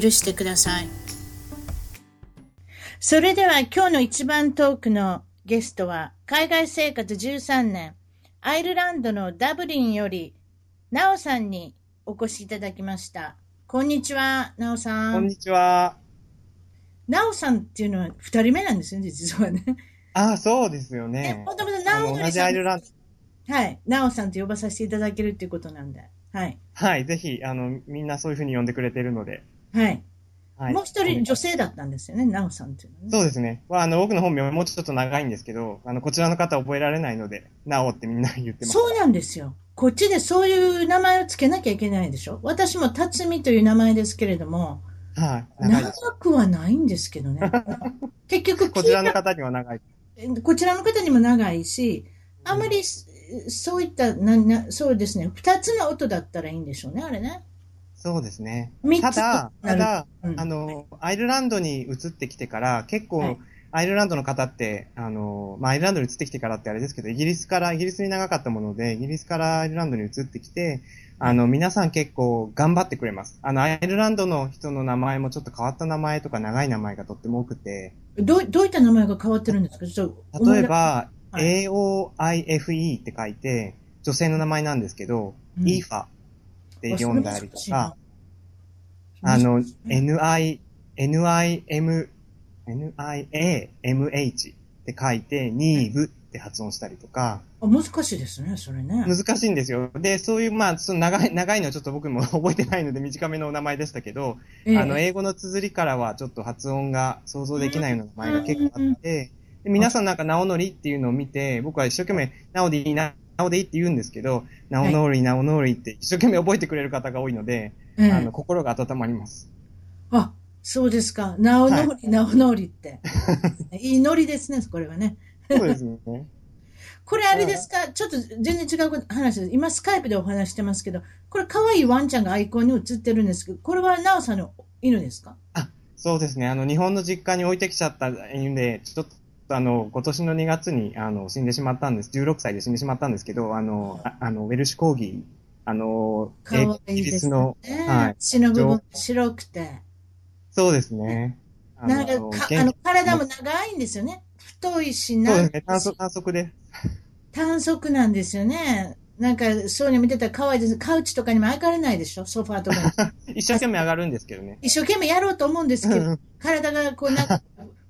許してください。それでは今日の一番トークのゲストは、海外生活13年、アイルランドのダブリンより、ナオさんにお越しいただきました。こんにちは、ナオさん。こんにちは。ナオさんっていうのは二人目なんですよね、実はね。ああ、そうですよね。もともとあナオの同じアイルランド。はい。ナオさんと呼ばさせていただけるっていうことなんで。はい。はい、ぜひ、あの、みんなそういうふうに呼んでくれてるので。はい。はい。もう一人女性だったんですよね、ナオさんっていうのはね。そうですね。まあ、あの、僕の本名もうちょっと長いんですけど、あの、こちらの方覚えられないので、なおってみんな言ってます。そうなんですよ。こっちでそういう名前をつけなきゃいけないでしょ。私も辰巳という名前ですけれども、はい、長。くはないんですけどね。結局こちらの方には長い。た、こちらの方にも長いし、あまりそそういった、ななそうですね、二つの音だったらいいんでしょうね、あれね。そうですね。ただ、ただ、うん。あの、アイルランドに移ってきてから、結構、はいアイルランドの方って、あの、まあ、アイルランドに移ってきてからってあれですけど、イギリスから、イギリスに長かったもので、イギリスからアイルランドに移ってきて、あの、皆さん結構頑張ってくれます。あの、アイルランドの人の名前もちょっと変わった名前とか長い名前がとっても多くて、どうどういった名前が変わってるんですか？ちょっと例えば、は AOIFE って書いて、女性の名前なんですけど、うん。イーファって読んだりとか、ああの、NI、NIM、NIAMH って書いて、ニーブって発音したりとか、あ難しいですね、それね。難しいんですよ。で、そういう、まあ、その長い、長いのはちょっと僕も 覚えてないので短めのお名前でしたけど、ええ。あの、英語の綴りからはちょっと発音が想像できないような名前が結構あって、で皆さんなんか、なおのりっていうのを見て、僕は一生懸命、なおでいいな、なおでいいって言うんですけど、なおのり、なおのりって一生懸命覚えてくれる方が多いので、ええあの、心が温まります。あ、そうですか。なおのり、なおのりって。いいのりですね、これはね。そうですね。これあれですか？ちょっと全然違う話です。今スカイプでお話してますけど、これ可愛いワンちゃんがアイコンに映ってるんですけど、これはなおさんの犬ですか？そうですね。あの、日本の実家に置いてきちゃった犬で、ちょっと、あの、今年の2月に、あの、死んでしまったんです。16歳で死んでしまったんですけど、あの、ああの、ウェルシュコーギー、あの、可愛イギリスの、。はい。血の部分が白くて。そうですね。あなんかあの体も長いんですよね。太いし、なそうですね。短足、短足で。短足なんですよね。なんか、そういうの見てたら可愛いです。カウチとかにも上がれないでしょ？ソファーとかに。一生懸命上がるんですけどね。一生懸命やろうと思うんですけど、体がこうなんか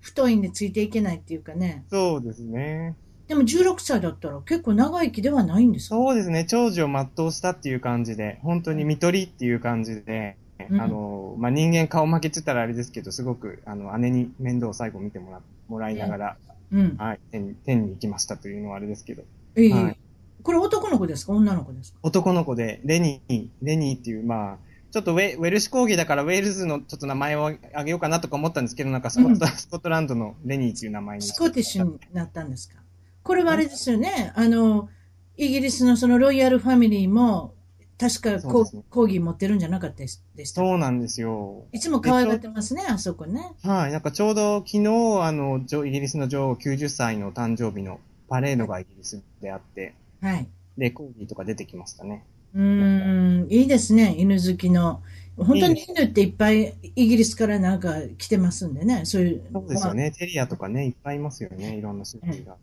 太いんでついていけないっていうかね。そうですね。でも16歳だったら結構長生きではないんですか？そうですね。長寿を全うしたっていう感じで、本当に見取りっていう感じで、うんあの、まあ、人間顔負けって言ったらあれですけど、すごく、あの、姉に面倒を最後見てもら、もらいながら、うん。はい、天に、天に行きましたというのはあれですけど、ええはいこれ男の子ですか？女の子ですか？男の子で、レニー、レニーっていう、まあ、ちょっとウェウェルシュ講義だからウェールズのちょっと名前をあげようかなとか思ったんですけど、なんかスコット,、スコットランドのレニーっていう名前に。スコティッシュになったんですか？これはあれですよね。あの、イギリスのそのロイヤルファミリーも、確か講義持ってるんじゃなかったでしたそうなんですよ。いつも可愛がってますね、あそこね。はい、なんかちょうど昨日、あの、女イギリスの女王90歳の誕生日のパレードがイギリスであって、はい。で、コーギーとか出てきましたね。うーん、いいですね、犬好きの。本当に犬っていっぱいイギリスからなんか来てますんでね、そういう。そうですよね。テリアとかね、いっぱいいますよね。いろんな種類が。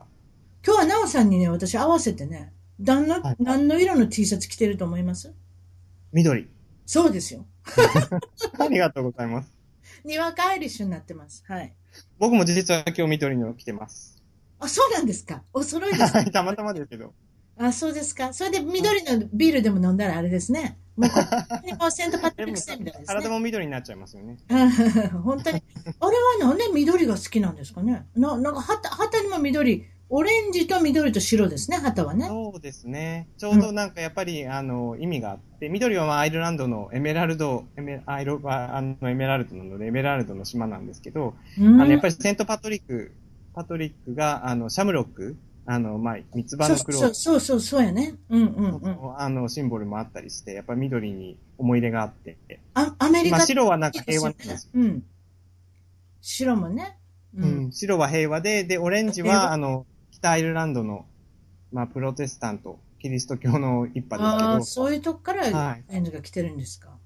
今日はナオさんにね、私合わせてね、何の、はい何の色の T シャツ着てると思います？緑。そうですよ。ありがとうございます。にわかアイリッシュになってます。はい。僕も実は今日緑の着てます。あ、そうなんですか。お揃いですか？はい、たまたまですけど。あ、そうですか。それで緑のビールでも飲んだらあれですね。もうこれもうセントパトリックスデーみたいです体ね。も緑になっちゃいますよね。本当に。あれはなんで緑が好きなんですかねななんか旗旗にも緑オレンジと緑と白ですね、旗はね。そうですね。ちょうどなんかやっぱり、あの、意味があって、緑はまあアイルランドのエメラルド、エメアイロはあのエメラルドなので、エメラルドの島なんですけど、うんあの、やっぱりセントパトリック、パトリックが、あの、シャムロック、あの、まあ、三つ葉の黒そうそうそうそうやね。うんうんうん。あの、シンボルもあったりして、やっぱり緑に思い入れがあって、あアメリカまあ、白はなんか平和なんですよ。うん。白もね。う。うんん、白は平和で、で、オレンジは、あの、北アイルランドの、まあ、プロテスタント、キリスト教の一あ派あ、ですけど、そういうとこからはいオレンジが来てるんですか。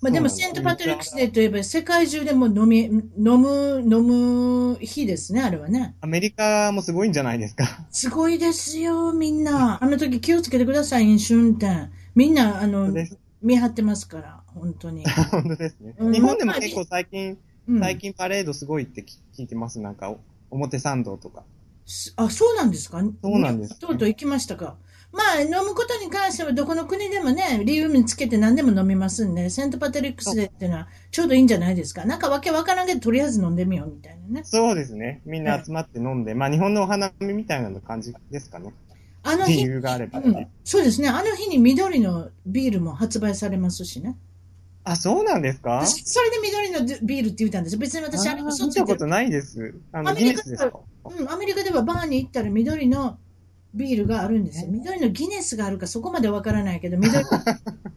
まあでも、セントパトリックスデーといえば、世界中でも飲み、飲む、飲む日ですね、あれはね。アメリカもすごいんじゃないですか。すごいですよ、みんな。あの時気をつけてください、飲酒運転。みんな、あの。見張ってますから、本当に。本当ですね。うん日本でも結構最近、うん、最近パレードすごいって聞聞いてます。なんか、お表参道とか。すあ、そうなんですか？そうなんですとうとう行きましたか。まあ、飲むことに関してはどこの国でもね、理由につけて何でも飲みますんで、セントパトリックスデーっていうのはちょうどいいんじゃないですか。なんかわけわからんけど、とりあえず飲んでみようみたいなね。そうですね。みんな集まって飲んで、まあ日本のお花見みたいな感じですかね。あの日、理由があれば、うん、そうですね。あの日に緑のビールも発売されますしね。あ、そうなんですか？私それで緑のビールって言ったんです。別に私、あれあ嘘ついてる見たことないです。あの、アメリカギネスですか？うん、アメリカではバーに行ったら緑のビールがあるんですよ。緑のギネスがあるかそこまでわからないけど、緑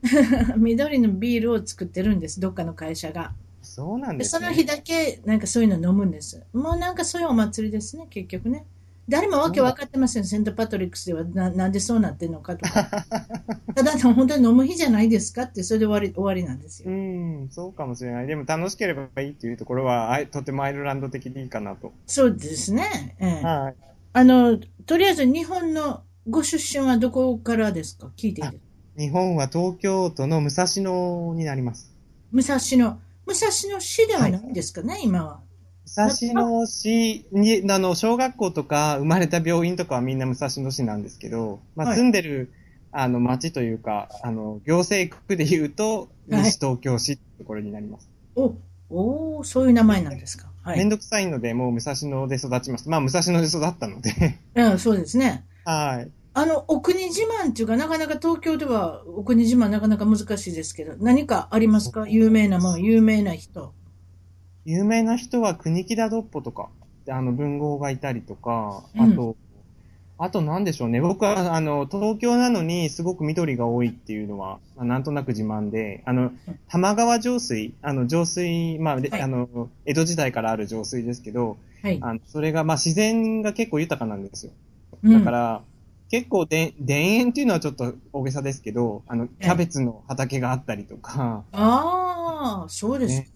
緑のビールを作ってるんです、どっかの会社が。そうなんですね。でその日だけなんかそういうの飲むんです。もうなんかそういうお祭りですね、結局ね。誰もわけ分かってません、セントパトリックスではななんでそうなってるのかとか。ただ、本当に飲む日じゃないですかって、それで終わり終わりなんですうよ。ん、そうかもしれない。でも楽しければいいっていうところは、あいとてもアイルランド的でいいかなと。そうですね。ええはい。あの、とりあえず日本のご出身はどこからですか？聞いていい日本は東京都の武蔵野になります。武蔵野。武蔵野市ではないんですかね、今は。武蔵野市に、あの、小学校とか生まれた病院とかはみんな武蔵野市なんですけど、まあ、はい住んでる、あの、町というか、あの、行政区で言うと、はい西東京市ってところになります。お、おーそういう名前なんですか。はい。めんどくさいので、もう武蔵野で育ちました。まあ、武蔵野で育ったので、うん、そうですね。はい。あの、お国自慢っていうか、なかなか東京ではお国自慢なかなか難しいですけど、何かありますか？有名なもん、有名な人。有名な人は国木田ドッポとか、あの、文豪がいたりとか、うんあと、なんでしょうね。僕は、あの、東京なのにすごく緑が多いっていうのは、まあ、なんとなく自慢で、あの、玉川上水、あの、上水、まあ、ではいあの、江戸時代からある上水ですけど、はい。あの、それが、まあ、自然が結構豊かなんですよ。うんだから、結構で、田園っていうのはちょっと大げさですけど、あの、キャベツの畑があったりとか、ああ、そうです。ね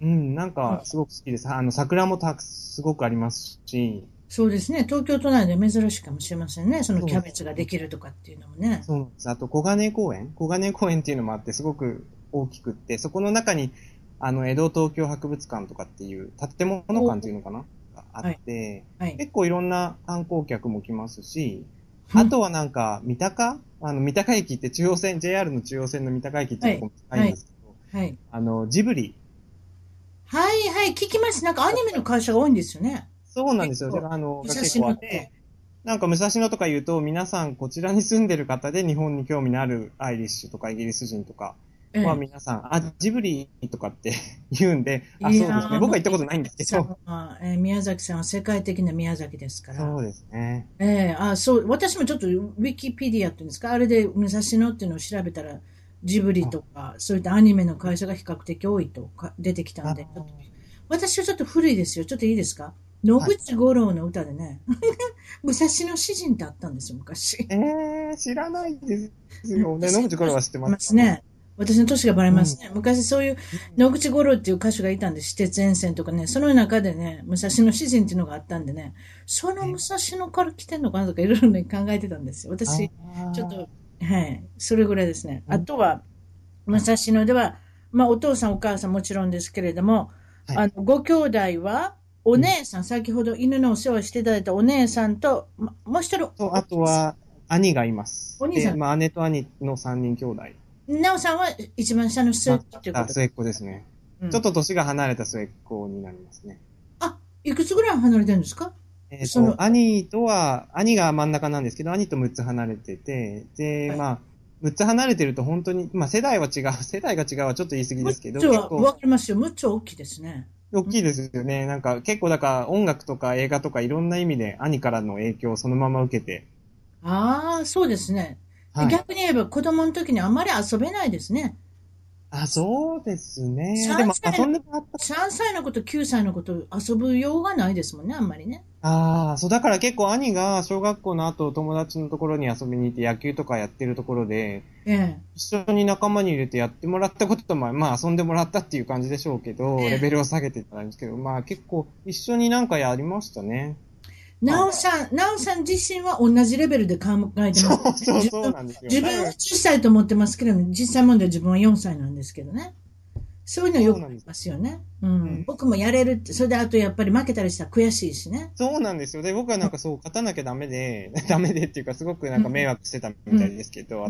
うん、なんか、すごく好きです。あの、桜もたく、すごくありますし、そうですね。東京都内で珍しいかもしれませんね。そのキャベツができるとかっていうのもね。そうなんです。あと、小金公園小金公園っていうのもあって、すごく大きくって、そこの中に、あの、江戸東京博物館とかっていう、建物館っていうのかな？があって、はい。結構いろんな観光客も来ますし、あとはなんか、三鷹？あの、三鷹駅って中央線、JR の中央線の三鷹駅っていうとこも近いんですけど、はい。あの、ジブリ。はいはい、聞きます。なんかアニメの会社が多いんですよね。そうなんですよ。結構あの、武があって、。なんか武蔵野とか言うと、皆さんこちらに住んでる方で日本に興味のあるアイリッシュとかイギリス人とかええは皆さん、あ、ジブリとかって 言うんで、あ、そうですね。僕は行ったことないんですけど。まあえー宮崎さんは世界的な宮崎ですから。そうですね。ええあ、そう、私もちょっとウィキペディアっていうんですか、あれで武蔵野っていうのを調べたら、ジブリとか、そういったアニメの会社が比較的多いとか出てきたんで、あ私はちょっと古いですよ。ちょっといいですか？野口五郎の歌でね、武蔵野詩人ってあったんですよ、昔。えー、知らないですよ。ね、野口五郎は知ってま。ますすね。私の年がバレますね。昔そういう野口五郎っていう歌手がいたんで、私鉄沿線とかね、その中でね、武蔵野詩人っていうのがあったんでね、その武蔵野から来てんのかなとかいろいろね、考えてたんですよ。私、ちょっと、はい、それぐらいですね。うんあとは、武蔵野では、まあお父さんお母さんもちろんですけれども、はいあの、ご兄弟は、お姉さん、先ほど犬のお世話をしていただいたお姉さんと、まもう一人、と、あとは、兄がいます。お兄さんでまあ、姉と兄の三人兄弟。なおさんは一番下の末っ子っていうことあ末っ子ですね。うんちょっと年が離れた末っ子になりますね。あ、いくつぐらい離れてるんですか？えっ、と、兄とは、兄が真ん中なんですけど、兄と6つ離れてて、で、はいまあ、6つ離れてると本当に、まあ世代は違う、世代が違うはちょっと言い過ぎですけど、むっちゃ結構わかりますよ。むっちゃ大きいですね。大きいですよね。なんか結構だから音楽とか映画とかいろんな意味で兄からの影響をそのまま受けて、ああ、そうですね。はい。逆に言えば子供の時にあまり遊べないですね。あ、そうですね。三でも歳遊んでもらった。3歳の子と9歳の子と遊ぶようがないですもんね、あんまりね。ああ、そうだから結構兄が小学校の後友達のところに遊びに行って野球とかやってるところで、ええ。一緒に仲間に入れてやってもらったことと、まあ、まあ遊んでもらったっていう感じでしょうけど、ええレベルを下げてたんですけど、まあ結構一緒になんかやりましたね。なおさん、なおさん自身は同じレベルで考えてそうます、そう自分そうなんですよ。自分は10歳と思ってますけど、実際問題自分は4歳なんですけどね。そういうのよくありますよね。うん。うん僕もやれるって、それであとやっぱり負けたりしたら悔しいしね。そうなんですよ。で、僕はなんかそう、勝たなきゃダメで、ダメでっていうか、すごくなんか迷惑してたみたいですけど、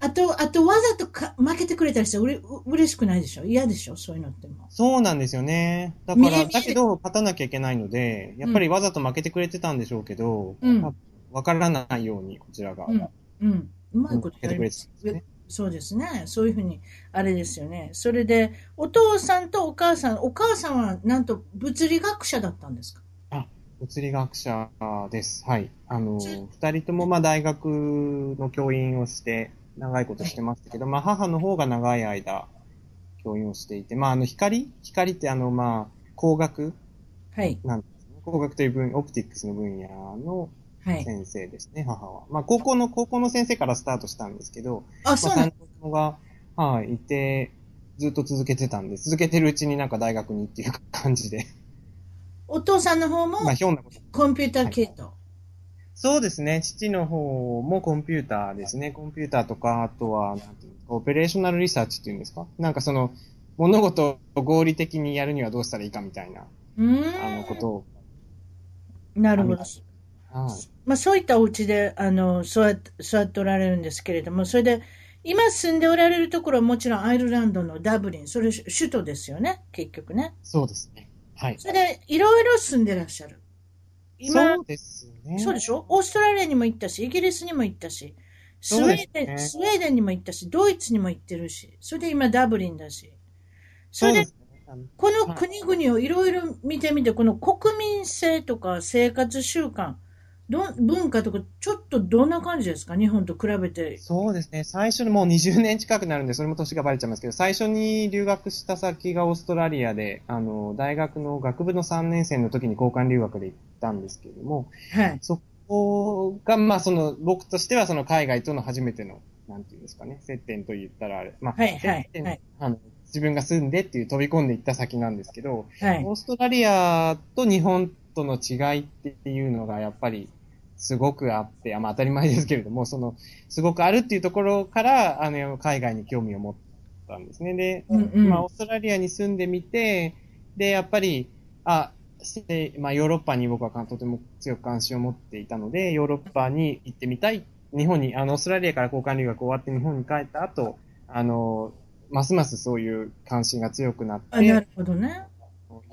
あと、あとわざとか負けてくれたりしたらうれう嬉しくないでしょ？嫌でしょ？そういうのっても。そうなんですよね。だから、だけど、勝たなきゃいけないので、やっぱりわざと負けてくれてたんでしょうけど、うんまあわからないように、こちらが。うん。うん。うまいこと負けてくれてやりますたんですね。そうですね。そういうふうに、あれですよね。それで、お父さんとお母さん、お母さんはなんと物理学者だったんですか？物理学者です。はい。あの、二人ともまあ大学の教員をして、長いことしてましたけど、まあ母の方が長い間、教員をしていて、まああの光？光ってあのまあ、工学？はい。なんですね。光学という分、 optics の分野のはい。先生ですね、母は。まあ高校の、高校の先生からスタートしたんですけど、あ、まあそうなん三人ともが、はい、いて、ずっと続けてたんで、続けてるうちになんか大学にっていう感じで、お父さんの方もまあひょんなことコンピューター系統。そうですね。父の方もコンピューターですね。コンピューターとか、あとは、なんていうんですか、 operational research っていうんですか？なんかその、物事を合理的にやるにはどうしたらいいかみたいな。あの、ことを。なるほど。はい。まあそういったお家で、あの、座って、座っておられるんですけれども、それで、今住んでおられるところはもちろんアイルランドのダブリン、それ首都ですよね、結局ね。そうですね。はい。それで、いろいろ住んでらっしゃる。今、そうですね。そうでしょ？オーストラリアにも行ったし、イギリスにも行ったし、スウェーデン、ねスウェーデンにも行ったし、ドイツにも行ってるし、それで今ダブリンだし。それで、ね。この国々をいろいろ見てみて、この国民性とか生活習慣、どん文化とか、ちょっとどんな感じですか？日本と比べて。そうですね。最初にもう20年近くなるんで、それも年がバレちゃいますけど、最初に留学した先がオーストラリアで、あの、大学の学部の3年生の時に交換留学で行ったんですけれども、はい。そこが、まあ、その、僕としては、その海外との初めての、なんていうんですかね、接点と言ったらあれ、まあ、はいはい接点はいあの、自分が住んでっていう飛び込んでいった先なんですけど、はい。オーストラリアと日本との違いっていうのが、やっぱり、すごくあって、あまあ当たり前ですけれども、その、すごくあるっていうところから、あの、海外に興味を持ったんですね。で、うんうんまあ、オーストラリアに住んでみて、で、やっぱり、あ、してまあ、ヨーロッパに僕はとても強く関心を持っていたので、ヨーロッパに行ってみたい。日本に、あの、オーストラリアから交換留学終わって日本に帰った後、あの、ますますそういう関心が強くなって、あ、なるほどね。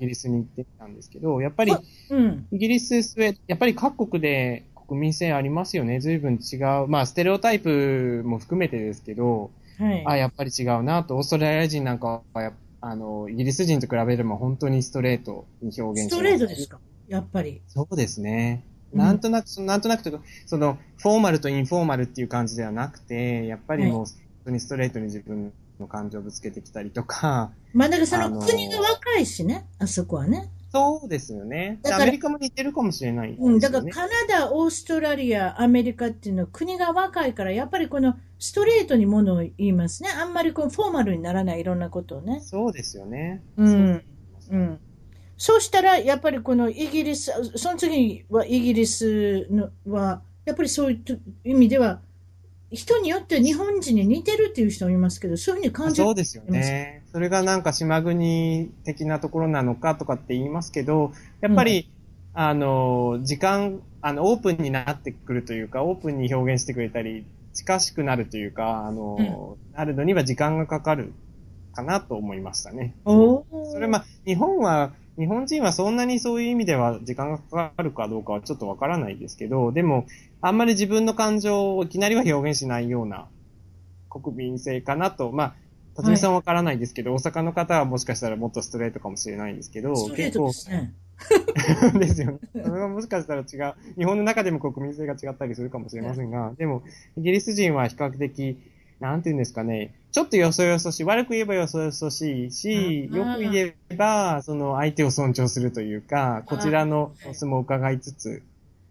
イギリスに行ってきたんですけど、やっぱり、うん。イギリス、スウェーデン、やっぱり各国で国民性ありますよね。随分違う。まあ、ステレオタイプも含めてですけど、はい。あ、やっぱり違うなと。オーストラリア人なんかはや、あの、イギリス人と比べれば本当にストレートに表現します。ストレートですか？やっぱり。そうですね。うんなんとなく、なんとなくというか、その、フォーマルとインフォーマルっていう感じではなくて、やっぱりもう、本当にストレートに自分の感情をぶつけてきたりとか、まあ、だからその国が若いしね、あそこはね。そうですよね。だからアメリカも似てるかもしれないね。うん、だからカナダ、オーストラリア、アメリカっていうのは国が若いから、やっぱりこのストレートにものを言いますね。あんまりこうフォーマルにならないいろんなことをね。そうですよね。うん。うん。そうしたら、やっぱりこのイギリス、その次はイギリスのは、やっぱりそういう意味では、人によっては日本人に似てるっていう人もいますけど、そういうふうに感じるそうですよね。それがなんか島国的なところなのかとかって言いますけど、やっぱり、あの、時間、あの、オープンになってくるというか、オープンに表現してくれたり、近しくなるというか、あの、なるのには時間がかかるかなと思いましたね。おーそれまあ、日本は、日本人はそんなにそういう意味では時間がかかるかどうかはちょっとわからないですけど、でも、あんまり自分の感情をいきなりは表現しないような国民性かなと、まあ、辰巳さんはわからないですけど、大阪の方はもしかしたらもっとストレートかもしれないんですけど、ストレートですね。ですよね。それはもしかしたら違う。日本の中でも国民性が違ったりするかもしれませんが、でも、イギリス人は比較的、なんて言うんですかね、ちょっとよそよそしい、悪く言えばよそよそしいし、うん。よく言えば、その相手を尊重するというか、こちらの様子も伺いつつ、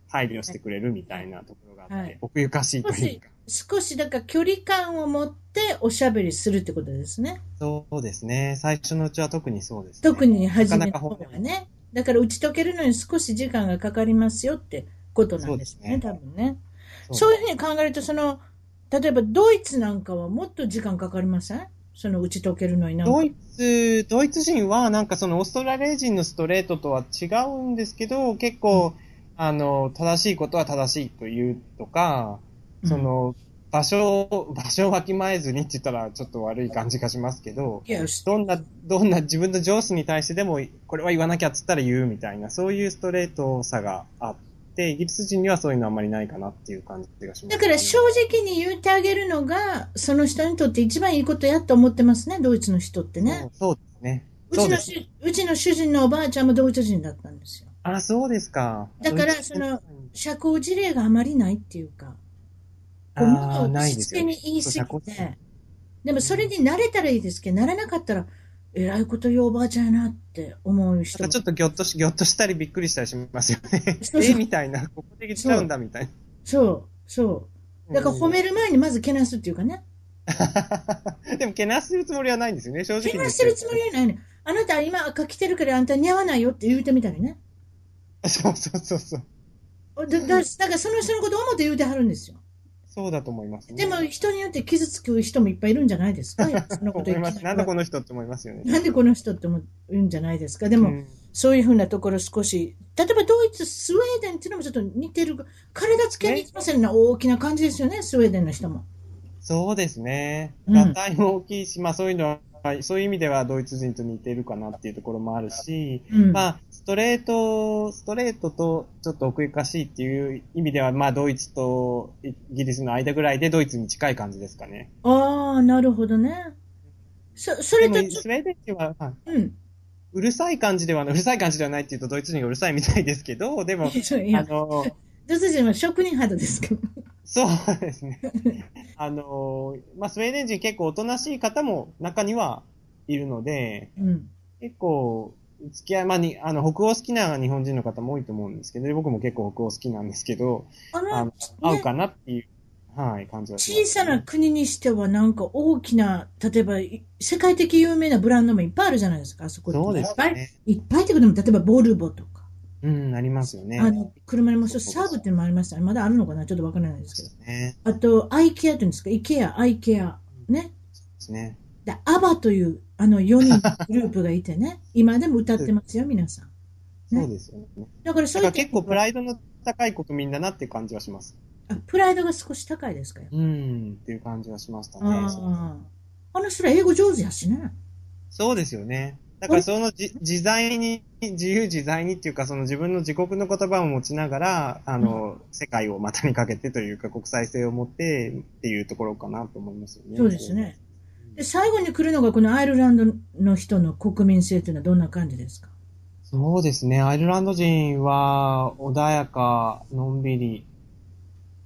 配慮してくれるみたいなところがあって、はい奥ゆかしいと少しいうか。、少しだから距離感を持っておしゃべりするってことですね。そうですね。最初のうちは特にそうですね。特に初めの方はね。だから打ち解けるのに少し時間がかかりますよってことなんですね、す多分ね。そういうふうに考えると、その、例えばドイツなんかはもっと時間かかりません？その打ち解けるのに。ドイツ、ドイツ人はなんかそのオーストラリア人のストレートとは違うんですけど、結構、あの、正しいことは正しいというとか、その、場所を、場所をわきまえずにって言ったらちょっと悪い感じがしますけど、どんな、どんな自分の上司に対してでも、これは言わなきゃっつったら言うみたいな、そういうストレートさがあって、イギリス人にはそういうのあんまりないかなっていう感じがします、だから正直に言ってあげるのが、その人にとって一番いいことやと思ってますね、ドイツの人ってね。そうですね。う。ちのしうちの主人のおばあちゃんもドイツ人だったんですよ。あ、そうですか。だからその社交辞令があまりないっていうか、こうあ物あ、をないですよしつけに言い過そうぎて、でもそれに慣れたらいいですけど、慣れなかったら、えらいこと言うおばあちゃんやなって思う人ちょっとぎょっとし、ぎょっとしたりびっくりしたりしますよね。そうそうえみたいな、ここで言っちゃうんだみたいそう、そう。だから褒める。る前にまずけなすっていうかね。でも、けなしてるつもりはないんですよね、正直けなしてるつもりはないね。あなた今赤着てるからあんた似合わないよって言うてみたりね。そうそうそうそう。だだだからその人のことを思って言うてはるんですよ。そうだと思います、ね。でも人によって傷つく人もいっぱいいるんじゃないですか？そのこと言。なんでこの人って思いますよね。なんでこの人って思うんじゃないですか？でも、うんそういうふうなところ少し、例えばドイツ、スウェーデンっていうのもちょっと似てる。体つけに行きませんね。大きな感じですよね、スウェーデンの人も。そうですね。うん裸体も大きいし、まあそういうのは、そういう意味ではドイツ人と似てるかなっていうところもあるし、うん。まあ、ストレート、ストレートとちょっと奥ゆかしいっていう意味では、まあ、ドイツとイギリスの間ぐらいでドイツに近い感じですかね。ああ、なるほどね。そ、それとちょスウェーデン人は、はいうん。うるさい感じではな、うるさい感じではないっていうとドイツ人がうるさいみたいですけど、でも、あの、ドイツ人は職人肌ですけど。そうですね。あの、まあ、スウェーデン人結構おとなしい方も中にはいるので、うん。結構、付き合い、まあ、に、あの、北欧好きな日本人の方も多いと思うんですけど、で僕も結構北欧好きなんですけど、あの、あの、合うかなっていう、はい、感じはします、小さな国にしてはなんか大きな、例えばい世界的有名なブランドもいっぱいあるじゃないですか、あそこ。そうでいっぱい、すね。いっぱいってことも、例えばボルボとか。うん、ありますよね。あの、車にもそうサーブっていうのもありましたね。まだあるのかな？ちょっとわからないですけど。ね。あと、アイケアっていうんですか、イケア、アイケア。ね。ですね。で、アバという、あの4人グループがいてね。今でも歌ってますよ、皆さん。ねそうですよね。だからそだういう結構プライドの高い国民だなっていう感じはします。あプライドが少し高いですか？よ。うん、っていう感じはしましたね。ああ。あの人ら英語上手やしね。そうですよね。だからそのじ自在に、自由自在にっていうか、その自分の自国の言葉を持ちながら、あの、世界を股にかけてというか、国際性を持ってっていうところかなと思いますよね。そうですね。で、最後に来るのがこのアイルランドの人の国民性というのはどんな感じですか？そうですね。アイルランド人は穏やか、のんびり、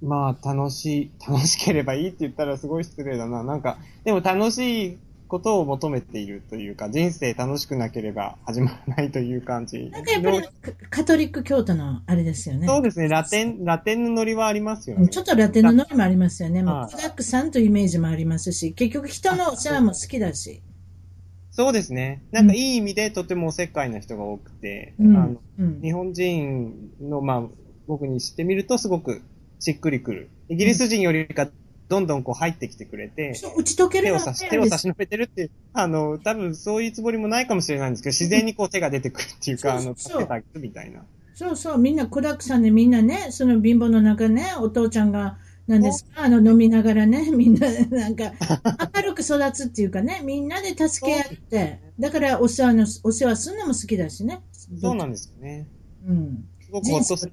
まあ楽しい、楽しければいいって言ったらすごい失礼だな。なんか、でも楽しいことを求めているというか、人生楽しくなければ始まらないという感じ。なんかやっぱりカカトリック教徒のあれですよね。そうですね。ラテン、ラテンのノリはありますよね。うんちょっとラテンのノリもありますよね。まあ、はいコダックさんというイメージもありますし、結局人のお世話も好きだし。そうですね。なんかいい意味でとてもおせっかいな人が多くて、うん。あのうん。日本人の、まあ、僕に知ってみるとすごくしっくりくる。イギリス人よりかどんどんこう入ってきてくれて、打ち解ける手を差し、手を差し伸べてるって、あの、多分そういうつもりもないかもしれないんですけど、自然にこう手が出てくるっていうか、あの、そうそう助けてあげるみたいな。そうそう、みんなコダックさんでみんなね、その貧乏の中ね、お父ちゃんが、なんですか、あの、飲みながらね、みんな、なんか、明るく育つっていうかね、みんなで助け合って、だからお世話の、お世話するのも好きだしね、そうなんですよね。うん。すごくほっとする。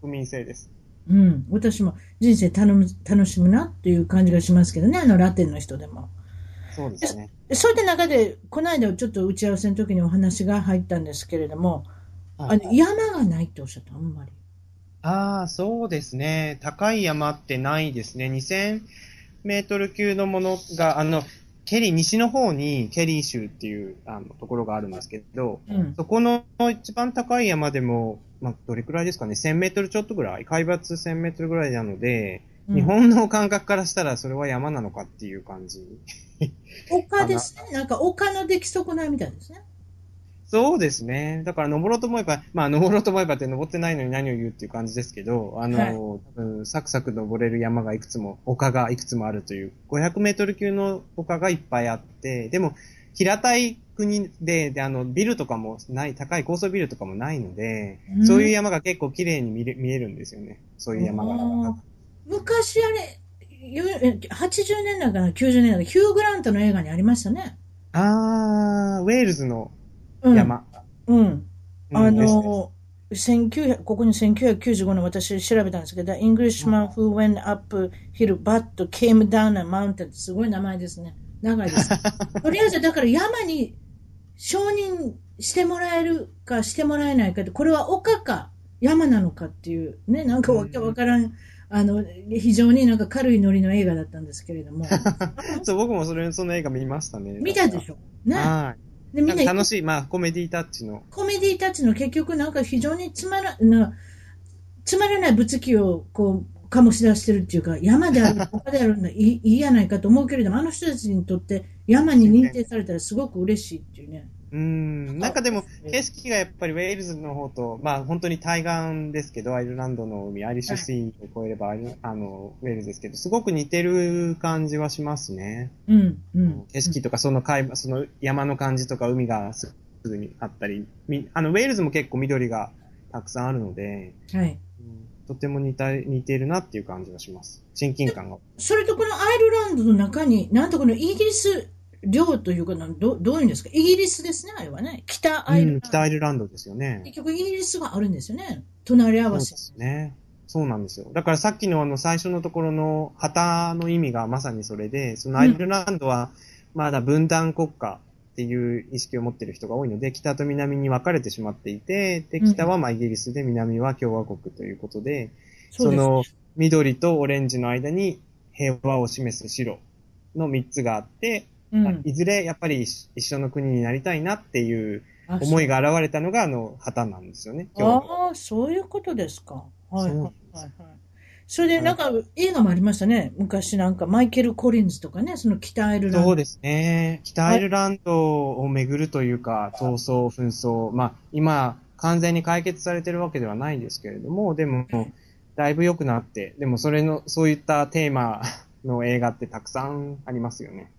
国民性です。うん。私も人生頼む楽しむなっていう感じがしますけどね、あのラテンの人でも。そうですね。そういった中で、この間ちょっと打ち合わせの時にお話が入ったんですけれども、あの山がないっておっしゃった、あんまり。ああ、そうですね。高い山ってないですね。2000メートル級のものが、あの、ケリー、西の方にケリー州っていうあのところがあるんですけど、うん。そこの一番高い山でも、まあ、どれくらいですかね、1000メートルちょっとぐらい、海抜1000メートルぐらいなので、うん日本の感覚からしたらそれは山なのかっていう感じ。丘ですね。なんか丘の出来損ないみたいですね。そうですね。だから登ろうと思えば、まあ登ろうと思えばって登ってないのに何を言うっていう感じですけど、あの、はい多分サクサク登れる山がいくつも、丘がいくつもあるという、500メートル級の丘がいっぱいあって、でも、平たい国で、で、あの、ビルとかもない、高い高層ビルとかもないので、うんそういう山が結構綺麗に見れ見えるんですよね。そういう山が。昔あれ、ゆえ80年代かな、90年代、ヒュー・グラントの映画にありましたね。あー、ウェールズのうん。山。うん。うんあの、1900ここに1995年私調べたんですけど、Englishman who went up hill but came down a mountain ってすごい名前ですね。長いです。とりあえずだから山に承認してもらえるかしてもらえないかって、これは丘か山なのかっていうね、なんかわけわからん、あの、非常になんか軽いノリの映画だったんですけれども。そう、僕もそれ、その映画見ましたね。見たでしょ？ね。はい。で、みんな楽しい、まあ、コメディタッチの。コメディたちの結局なんか非常につまらな、つまらない物議をこう、醸し出してるっていうか、山である、丘であるのいいやないかと思うけれども、あの人たちにとって山に認定されたらすごく嬉しいっていうね。うーん。なんかでも、景色がやっぱりウェールズの方と、まあ本当に対岸ですけど、アイルランドの海、アイリッシュシーを越えれば、あの、ウェールズですけど、すごく似てる感じはしますね。うん、うん。景色とか、その海、その山の感じとか、海がすぐにあったり、みあの、ウェールズも結構緑がたくさんあるので、はい。うんとても似た、似ているなっていう感じはします。親近感が。それとこのアイルランドの中に、なんとこのイギリス領というかな、どどういうんですか？イギリスですね、あれはね。北アイルランド。うん、北アイルランドですよね。結局イギリスがあるんですよね。隣り合わせそうで。すね。そうなんですよ。だからさっきのあの最初のところの旗の意味がまさにそれで、そのアイルランドはまだ分断国家っていう意識を持っている人が多いので、北と南に分かれてしまっていて、で、北はまあイギリスで南は共和国ということで、そですそうの緑とオレンジの間に平和を示す白の3つがあって、うん。いずれやっぱり一一緒の国になりたいなっていうあ思いが現れたのがあの旗なんですよね。ああ、そういうことですか。はいはいはいはい。それでなんか映画もありましたね。昔なんかマイケル・コリンズとかね、その北アイルランド。そうですね。北アイルランドをめぐるというか、闘争、紛争、まあ、今、完全に解決されてるわけではないですけれども、でも、だいぶ良くなって、でもそれの、そういったテーマの映画ってたくさんありますよね。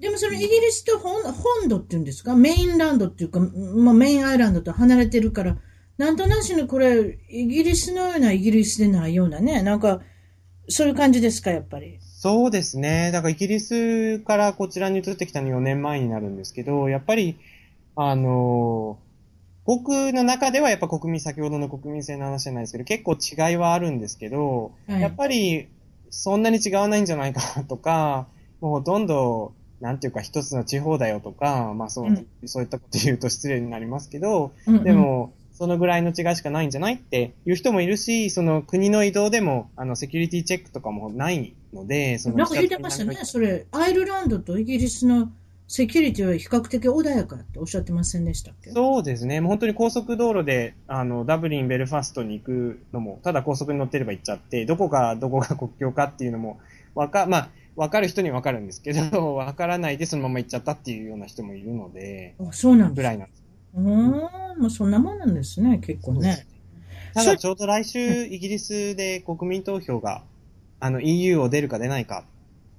でもそのイギリスと本本土っていうんですか、メインランドっていうか、まあ、メインアイランドと離れてるから、なんとなしにこれ、イギリスのようなイギリスでないようなね、なんか、そういう感じですか、やっぱり？そうですね。だからイギリスからこちらに移ってきたの4年前になるんですけど、やっぱり、あの、僕の中ではやっぱ国民、先ほどの国民性の話じゃないですけど、結構違いはあるんですけど、はいやっぱりそんなに違わないんじゃないかなとか、もうほとんど、なんていうか一つの地方だよとか、まあそう、うん。そういったこと言うと失礼になりますけど、うんうん。でも、そのぐらいの違いしかないんじゃないっていう人もいるし、その国の移動でも、あの、セキュリティチェックとかもないので、そのなんか言ってましたね、それ、アイルランドとイギリスのセキュリティは比較的穏やかっておっしゃってませんでしたっけ？そうですね。もう本当に高速道路で、あの、ダブリン、ベルファストに行くのも、ただ高速に乗ってれば行っちゃって、どこがどこが国境かっていうのも、わか、まあ、わかる人にはわかるんですけど、わからないでそのまま行っちゃったっていうような人もいるので、あそうなんぐらいなんです。うーん、まあそんなもんなんですね、結構ね。ただちょうど来週、イギリスで国民投票が、あの、EU を出るか出ないか、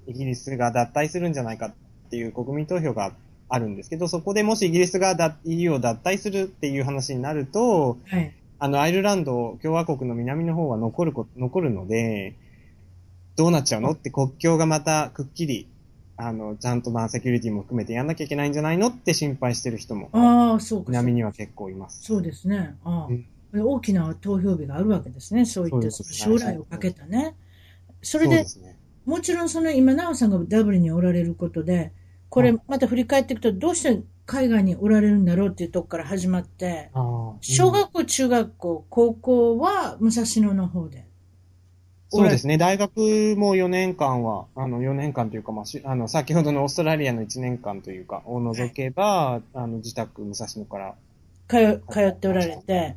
イギリスが脱退するんじゃないかっていう国民投票があるんですけど、そこでもしイギリスが脱 EU を脱退するっていう話になると、はい。あの、アイルランド共和国の南の方は残るこ、残るので、どうなっちゃうの？って国境がまたくっきり、あの、ちゃんとまあセキュリティも含めてやんなきゃいけないんじゃないの？って心配してる人も、ああ、そうか。南には結構います。そうですね。ああうん大きな投票日があるわけですね。そういった将来をかけたね。それでで、すね。もちろんその今、奈緒さんがダブリンにおられることで、これはいまた振り返っていくと、どうして海外におられるんだろうっていうとこから始まって、小学校、中学校、高校は武蔵野の方で。そうですね。大学も4年間は、あの、4年間というか、まあ、しあの、先ほどのオーストラリアの1年間というか、を除けば、あの、自宅、武蔵野から。通通っておられて、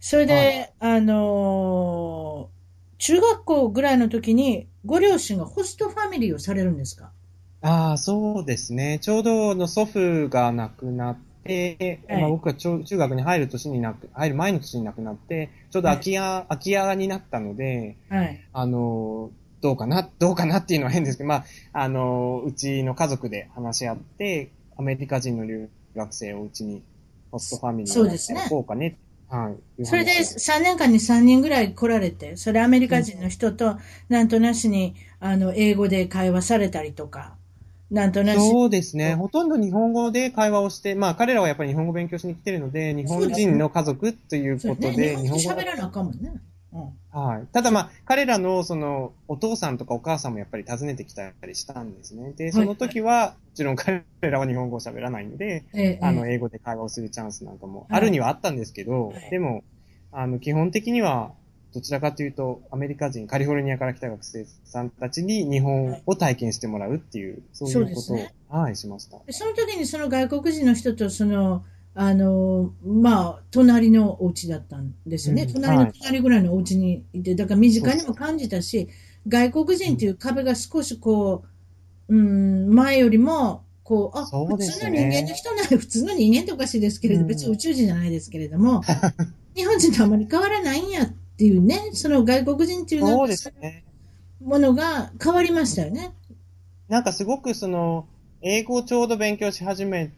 それで、あのー中学校ぐらいの時に、ご両親がホストファミリーをされるんですか？ああ、そうですね。ちょうどの祖父が亡くなって、はいまあ、僕が中中学に入る年になく、入る前の年に亡くなって、ちょうど空き家、空き家になったので、はい。あの、どうかな、どうかなっていうのは変ですけど、まあ、あの、うちの家族で話し合って、アメリカ人の留学生をうちに、ホストファミリーそうですねこうかね。はい。それでいう話3年間に3人ぐらい来られて、それアメリカ人の人と、なんとなしに、あの、英語で会話されたりとか、なんとなし、そうですね。ほとんど日本語で会話をして、まあ彼らはやっぱり日本語を勉強しに来てるので、日本人の家族ということで、日本語語喋らなあかんもんね。うん。はい。ただまあ、彼らのその、お父さんとかお母さんもやっぱり訪ねてきたりしたんですね。で、その時は、もちろん彼らは日本語を喋らないので、ええあの、ええ英語で会話をするチャンスなんかもはいあるにはあったんですけど、はいでも、あの、基本的には、どちらかというと、アメリカ人、カリフォルニアから来た学生さんたちに日本を体験してもらうっていう、そういうことを、ねはい、しました。でその時にその外国人の人と、その、あの、まあ、隣のお家だったんですよね。うん隣のはい隣ぐらいのお家にいて、だから身近にも感じたし、外国人っていう壁が少しこう、うん、前よりも、こう、あ、そう普通の人間の人なら、普通の人間っておかしいですけれど、うん別に宇宙人じゃないですけれども、日本人とあまり変わらないんやっていうね、その外国人っていうなんかそうですね。ものが変わりましたよね。なんかすごくその、英語をちょうど勉強し始め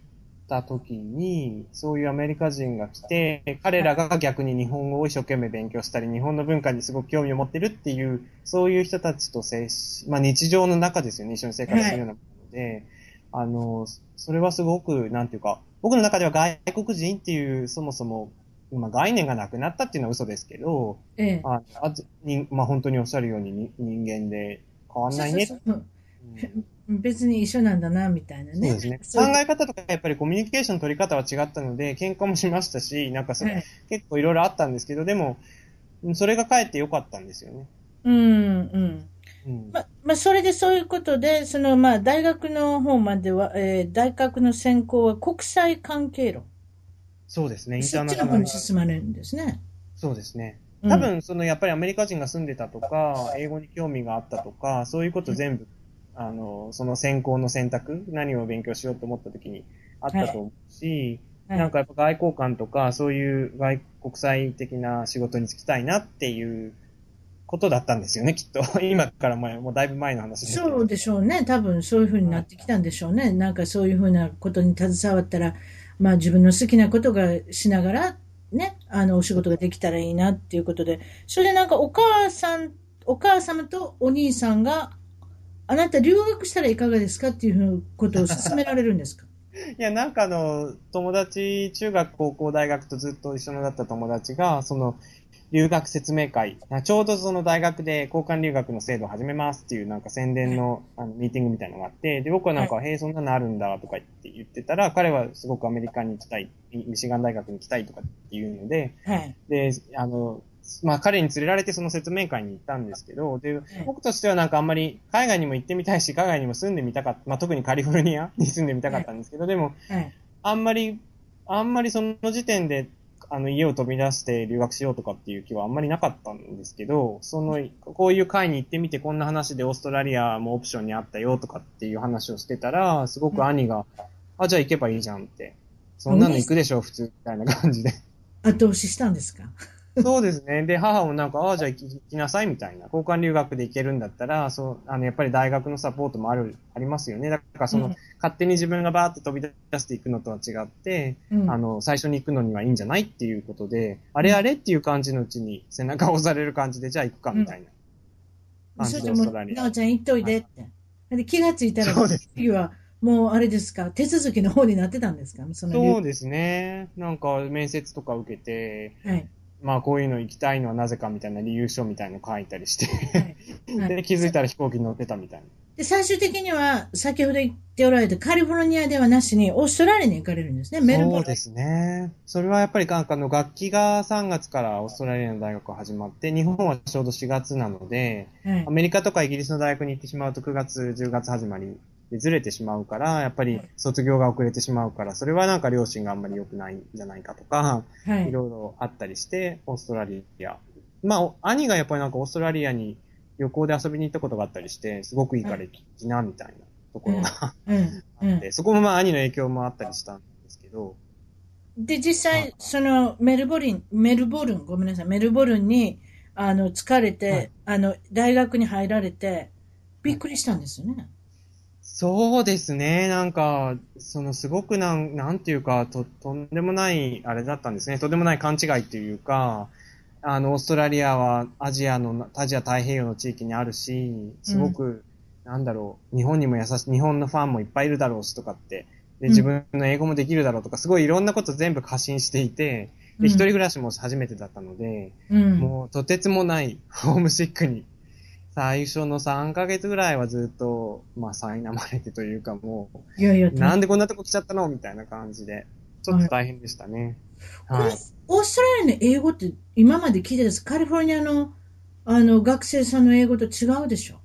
た時に、そういうアメリカ人が来て、彼らが逆に日本語を一生懸命勉強したり、日本の文化にすごく興味を持ってるっていう、そういう人たちと接し、まあ日常の中ですよね、一緒に生活するようなもので、あの、それはすごく、なんていうか、僕の中では外国人っていう、そもそも、まあ概念がなくなったっていうのは嘘ですけど、ええ。ああにまあ本当におっしゃるようにに人間で変わんないねそうそうそううん別に一緒なんだな、みたいなね。そうですね。考え方とかやっぱりコミュニケーションの取り方は違ったので、喧嘩もしましたし、なんかその、はい結構いろいろあったんですけど、でも、うんそれがかえって良かったんですよね。うん、うん。うん。ま、まあ、それでそういうことで、その、まあ、大学の方までは、えー大学の専攻は国際関係論。そうですね。インタそーナショナルっちの方に。進まれるんですね。そうですね。うん多分、その、やっぱりアメリカ人が住んでたとか、英語に興味があったとか、そういうこと全部、あの、その専攻の選択、何を勉強しようと思った時にあったと思うし、はいなんかやっぱ外交官とか、そういう外国際的な仕事に就きたいなっていうことだったんですよね、きっと。今から前、もうだいぶ前の話。そうでしょうね。多分そういうふうになってきたんでしょうね。なんかそういうふうなことに携わったら、まあ自分の好きなことがしながら、ね、あの、お仕事ができたらいいなっていうことで、それでなんかお母さん、お母様とお兄さんが、あなた留学したらいかがですかっていうことを勧められるんですか？いや、なんかあの、友達、中学、高校、大学とずっと一緒になった友達が、その、留学説明会、ちょうどその大学で交換留学の制度を始めますっていうなんか宣伝のあのミーティングみたいなのがあって、で、僕はなんか、へえ、そんなのあるんだとか言って言ってたら、彼はすごくアメリカに行きたい、ミシガン大学に行きたいとかっていうので、はい。で、あの、まあ彼に連れられてその説明会に行ったんですけど、で、僕としてはなんかあんまり海外にも行ってみたいし、海外にも住んでみたかった、まあ特にカリフォルニアに住んでみたかったんですけど、でも、はい。あんまり、あんまりその時点で、あの、家を飛び出して留学しようとかっていう気はあんまりなかったんですけど、その、こういう会に行ってみてこんな話でオーストラリアもオプションにあったよとかっていう話をしてたら、すごく兄が、あ、じゃあ行けばいいじゃんって。そんなの行くでしょ、普通、みたいな感じで。後押ししたんですか？そうですね。で、母もなんか、ああ、じゃあ行き行きなさいみたいな。交換留学で行けるんだったら、そう、あの、やっぱり大学のサポートもある、ありますよね。だからその、うん勝手に自分がバーって飛び出していくのとは違って、うんあの、最初に行くのにはいいんじゃないっていうことで、あれあれっていう感じのうちに背中を押される感じで、じゃあ行くかみたいな感じでオーストラリア。なおちゃん行っといでって。で気がついたら、次はもうあれですか、手続きの方になってたんですか？そのそうですね。なんか面接とか受けて、はい。まあこういうの行きたいのはなぜかみたいな理由書みたいの書いたりして、はいで、気づいたら飛行機に乗ってたみたいな。で、最終的には、先ほど言っておられたカリフォルニアではなしに、オーストラリアに行かれるんですね、メルボルン。そうですね。それはやっぱりなんかあの楽器が3月からオーストラリアの大学始まって、日本はちょうど4月なので、はいア。メリカとかイギリスの大学に行ってしまうと9月、10月始まりでずれてしまうから、やっぱり卒業が遅れてしまうから、それはなんか両親があんまり良くないんじゃないかとか、はいい。ろいろあったりして、オーストラリア。まあ、お兄がやっぱりなんかオーストラリアに旅行で遊びに行ったことがあったりして、すごくいいから行きな、みたいなところがうん。うあって、そこもまあ兄の影響もあったりしたんですけど、ん。で、実はい際、その、メルボルン、メルボルン、ごめんなさい、メルボルンに、あの、疲れて、はいあの、大学に入られて、びっくりしたんですよね。そうですね。なんか、そのすごくなん、なんていうか、と、とんでもない、あれだったんですね。とんでもない勘違いっていうか、あの、オーストラリアはアジアの、アジア太平洋の地域にあるし、すごく、なんだろう、日本にも優しい、日本のファンもいっぱいいるだろうしとかって、で、うん自分の英語もできるだろうとか、すごいいろんなこと全部過信していて、うんで、一人暮らしも初めてだったので、うん。もうとてつもないホームシックに、最初の3ヶ月ぐらいはずっと、まあ、苛まれてというかもいやいや、う、なんでこんなとこ来ちゃったのみたいな感じで、ちょっと大変でしたね。はい。オーストラリアの英語って今まで聞いてたんですカリフォルニアの、あの、学生さんの英語と違うでしょ？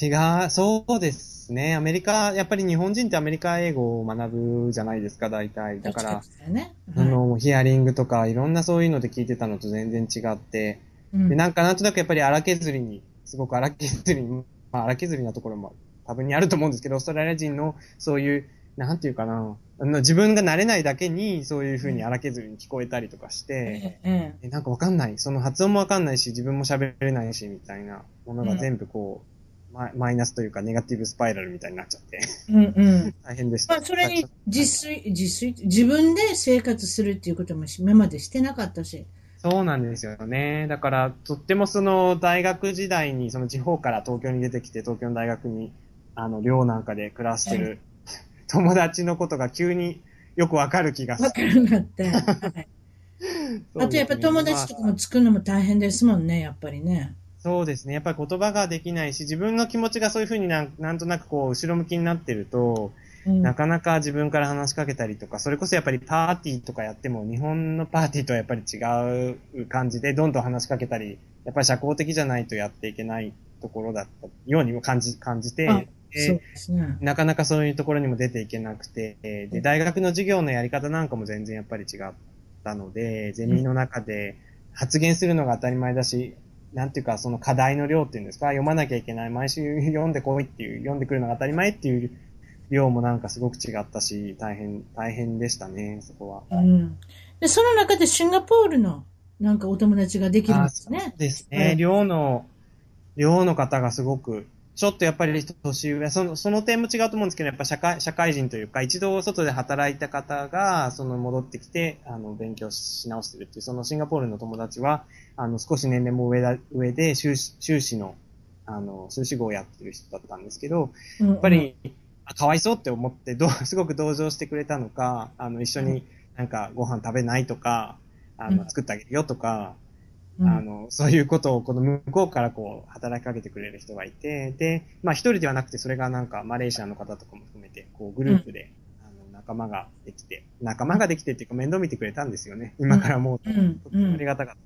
違う、そうですね。アメリカ、やっぱり日本人ってアメリカ英語を学ぶじゃないですか、大体。だからかってい。あの、ヒアリングとか、いろんなそういうので聞いてたのと全然違って、うんで、なんかなんとなくやっぱり荒削りに、すごく荒削りに、まあ荒削りなところも多分にあると思うんですけど、オーストラリア人のそういう、なんていうかな、あの自分が慣れないだけにそういう風に荒削りに聞こえたりとかして、えええなんかわかんない。その発音もわかんないし、自分も喋れないし、みたいなものが全部こう、マイマイナスというかネガティブスパイラルみたいになっちゃって、うんうん。大変でした。まあ、それに自炊、自炊、自分で生活するっていうことも今までしてなかったし。そうなんですよね。だから、とってもその大学時代に、その地方から東京に出てきて、東京の大学に、あの、寮なんかで暮らしてる友達のことが急によくわかる気がすわかるなって。はいる。あとやっぱ友達とかも作るのも大変ですもんね、やっぱりね。そうですね。やっぱり言葉ができないし、自分の気持ちがそういうふうになんなんとなくこう、後ろ向きになってると、うん。なかなか自分から話しかけたりとか、それこそやっぱりパーティーとかやっても、日本のパーティーとはやっぱり違う感じで、どんどん話しかけたり、やっぱり社交的じゃないとやっていけないところだったようにも感じ、感じて、あでそうですね。なかなかそういうところにも出ていけなくて、で、大学の授業のやり方なんかも全然やっぱり違ったので、ゼミの中で発言するのが当たり前だし、なんていうか、その課題の量っていうんですか、読まなきゃいけない、毎週読んでこいっていう、読んでくるのが当たり前っていう量もなんかすごく違ったし、大変、大変でしたね、そこは。うん。で、その中でシンガポールのなんかお友達ができるんですね。そうですね。はい寮の、寮の方がすごく、ちょっとやっぱり年上、その、その点も違うと思うんですけど、やっぱ社会、社会人というか、一度外で働いた方が、その戻ってきて、あの、勉強し直してるっていう、そのシンガポールの友達は、あの、少し年齢も上だ、上で、修士、修士の、あの、修士号をやってる人だったんですけど、ややっぱり、あかわいそうって思って、どう、すごく同情してくれたのか、あの、一緒になんかご飯食べないとか、あの、うん。作ってあげるよとか、うん、あの、そういうことを、この向こうからこう、働きかけてくれる人がいて、で、まあ一人ではなくて、それがなんか、マレーシアの方とかも含めて、こう、グループで、あの、仲間ができて、仲間ができてっていうか、面倒見てくれたんですよね。今からもう、うん。とってもありがたかった。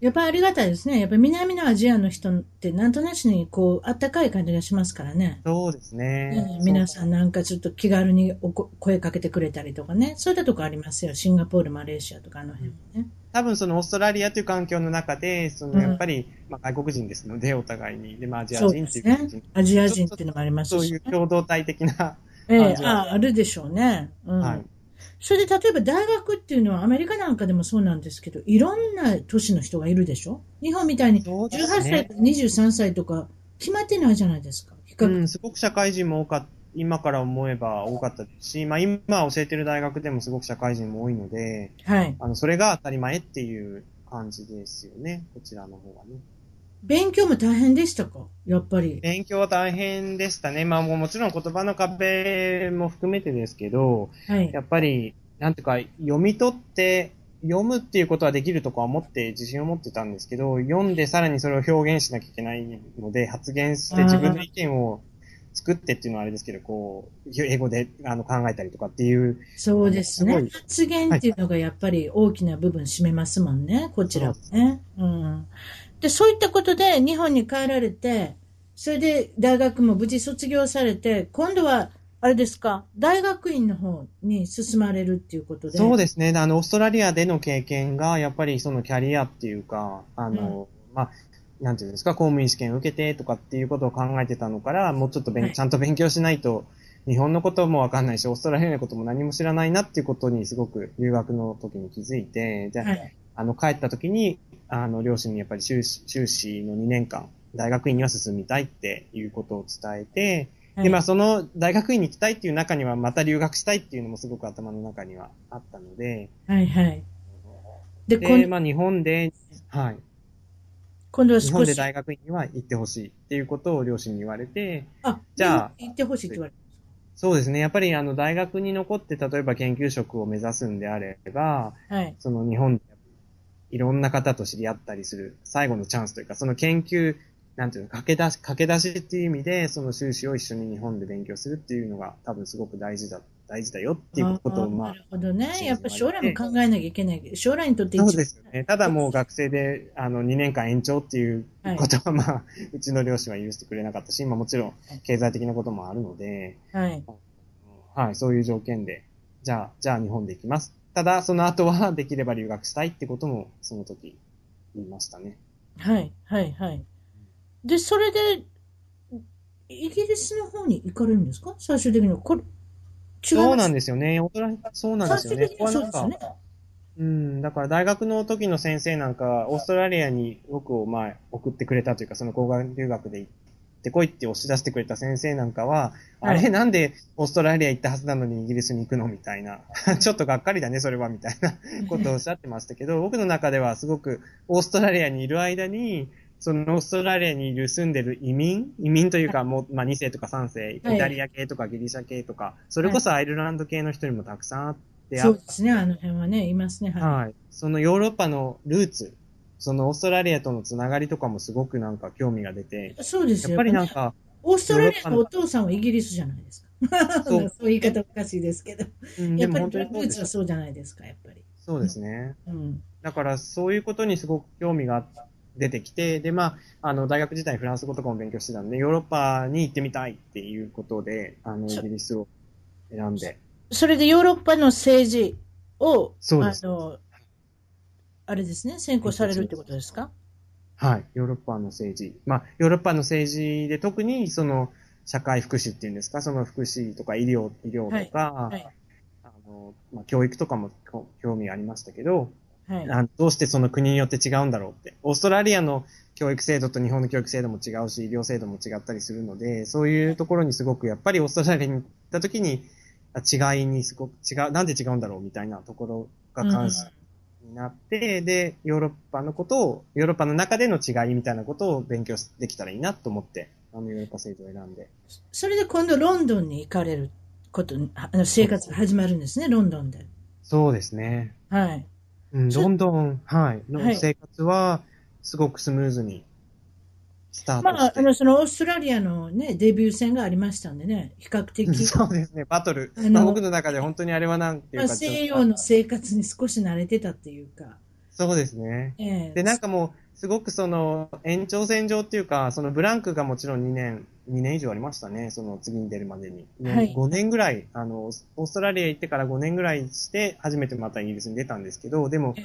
やっぱりありがたいですね。やっぱり南のアジアの人ってなんとなしにこう、あったかい感じがしますからね。そうですね。うん皆さんなんかちょっと気軽におこ声かけてくれたりとかね。そういったとこありますよ。シンガポール、マレーシアとかあの辺ね。多分そのオーストラリアという環境の中で、そのやっぱり、まあ外国人ですので、お互いに。で、まあアジア人っていう感じ。アジア人っていうのもありますし、ね。そういう共同体的な、ええアジアああ、るでしょうね。うん。はい。それで例えば大学っていうのはアメリカなんかでもそうなんですけど、いろんな年の人がいるでしょ？日本みたいにそうで18歳と。か23歳とか決まってないじゃないですか。比較うん、すごく社会人も多かった。今から思えば多かったですし、まあ今教えてる大学でもすごく社会人も多いので、はい。あの、それが当たり前っていう感じですよね。こちらの方はね。勉強も大変でしたか？やっぱり。勉強は大変でしたね。まあもうもちろん言葉の壁も含めてですけど、はいや。っぱり、なんていうか、読み取って、読むっていうことはできるとか思って自信を持ってたんですけど、読んでさらにそれを表現しなきゃいけないので、発言して自分の意見を作ってっていうのはあれですけど、こう、英語であの考えたりとかっていう、そうですねす。発言っていうのがやっぱり大きな部分占めますもんね、こちらはね。うん。で、そういったことで日本に帰られて、それで大学も無事卒業されて、今度は、あれですか、大学院の方に進まれるっていうことで。そうですね。あの、オーストラリアでの経験が、やっぱりそのキャリアっていうか、あの、まあ、なんていうんですか、公務員試験を受けてとかっていうことを考えてたのから、もうちょっと勉、はいちゃんと勉強しないと、日本のこともわかんないし、オーストラリアのことも何も知らないなっていうことにすごく留学の時に気づいて、じゃあ、はい。あの、帰った時に、あの、両親にやっぱり修士、修士の2年間、大学院には進みたいっていうことを伝えて、で、まあ、その大学院に行きたいっていう中には、また留学したいっていうのもすごく頭の中にはあったので、はいはい。で、で、今まあ、日本で、はい。今度は日本で大学院には行ってほしいっていうことを両親に言われて、あ、じゃあ行ってほしいって言われた。そうですね。やっぱりあの大学に残って例えば研究職を目指すんであれば、はい。その日本でいろんな方と知り合ったりする最後のチャンスというか、その研究、なんていうの、駆け出し、駆け出しっていう意味で、その修士を一緒に日本で勉強するっていうのが多分すごく大事だ、大事だよっていうことを、まあーなる、ほどね。やっぱ将来も考えなきゃいけない将来にとってそうですよね。ただもう学生で、あの、2年間延長っていうことは、まあ、うちの両親は許してくれなかったし、まあもちろん経済的なこともあるので、はい。はい、そういう条件で、じゃあ、じゃあ日本で行きます。ただ、その後はできれば留学したいってことも、その時言いましたね。はい、はい、はい。で、それで、イギリスの方に行かれるんですか？最終的には。これ、違そうなんでですよね。大人そうなんですよね。そうですよね。うん、だから大学の時の先生なんか、オーストラリアに僕をまあ送ってくれたというか、その交換留学で行ってこいって押し出してくれた先生なんかは、はい。あれなんでオーストラリア行ったはずなのにイギリスに行くの？みたいな、ちょっとがっかりだね、それは、みたいな ことをおっしゃってましたけど、僕の中ではすごくオーストラリアにいる間に、そのオーストラリアにいる住んでる移民？移民というか、もう、まあ2世とか3世、イはい。タリア系とかギリシャ系とか、それこそアイルランド系の人にもたくさんあって、そうですね、あの辺はね、いますね。ははい。そのヨーロッパのルーツ、そのオーストラリアとのつながりとかもすごくなんか興味が出て、い。そうですよ。やっぱりなんねか、オーストラリアのお父さんはイギリスじゃないですか。そそうういう言い方おかしいですけど。うん、やっぱりでも本当にルそうですーツはそうじゃないですか、やっぱり。そうですね。うん。だからそういうことにすごく興味が出てきて、で、まあ、あの、大学時代にフランス語とかも勉強してたんで、ヨーロッパに行ってみたいっていうことで、あの、イそギリスを選んで。それでヨーロッパの政治を、そうですあの、あれですね、専攻されるってことですか？はい。ヨーロッパの政治。まあ、ヨーロッパの政治で特に、その、社会福祉っていうんですか、その福祉とか医療、医療とか、はい。あの、まあ、教育とかも興味ありましたけど、はい。あどうしてその国によって違うんだろうって。オーストラリアの教育制度と日本の教育制度も違うし、医療制度も違ったりするので、そういうところにすごくやっぱりオーストラリアに行った時に、あ違いにすごく違う、なんで違うんだろうみたいなところが関心になって、で、ヨーロッパのことを、ヨーロッパの中での違いみたいなことを勉強できたらいいなと思って、あのヨーロッパ制度を選んで。それで今度ロンドンに行かれることに、あの生活が始まるんですね、ロンドンで。そうですね。はい。うん、そロンドン、はい、のはい生活は、すごくスムーズにまあ。あの、そのオーストラリアのね、デビュー戦がありましたんでね、比較的、そうですね、バトル。あのまあ、僕の中で本当にあれはなんていまあ、うか、ちょっと西洋の生活に少し慣れてたっていうか、そうですね。ええで、なんかもう、すごくその、延長線上っていうか、そのブランクがもちろん2年、2年以上ありましたね、その次に出るまでに。ねはい5年ぐらい、あの、オーストラリア行ってから5年ぐらいして、初めてまたイギリスに出たんですけど、でもえ、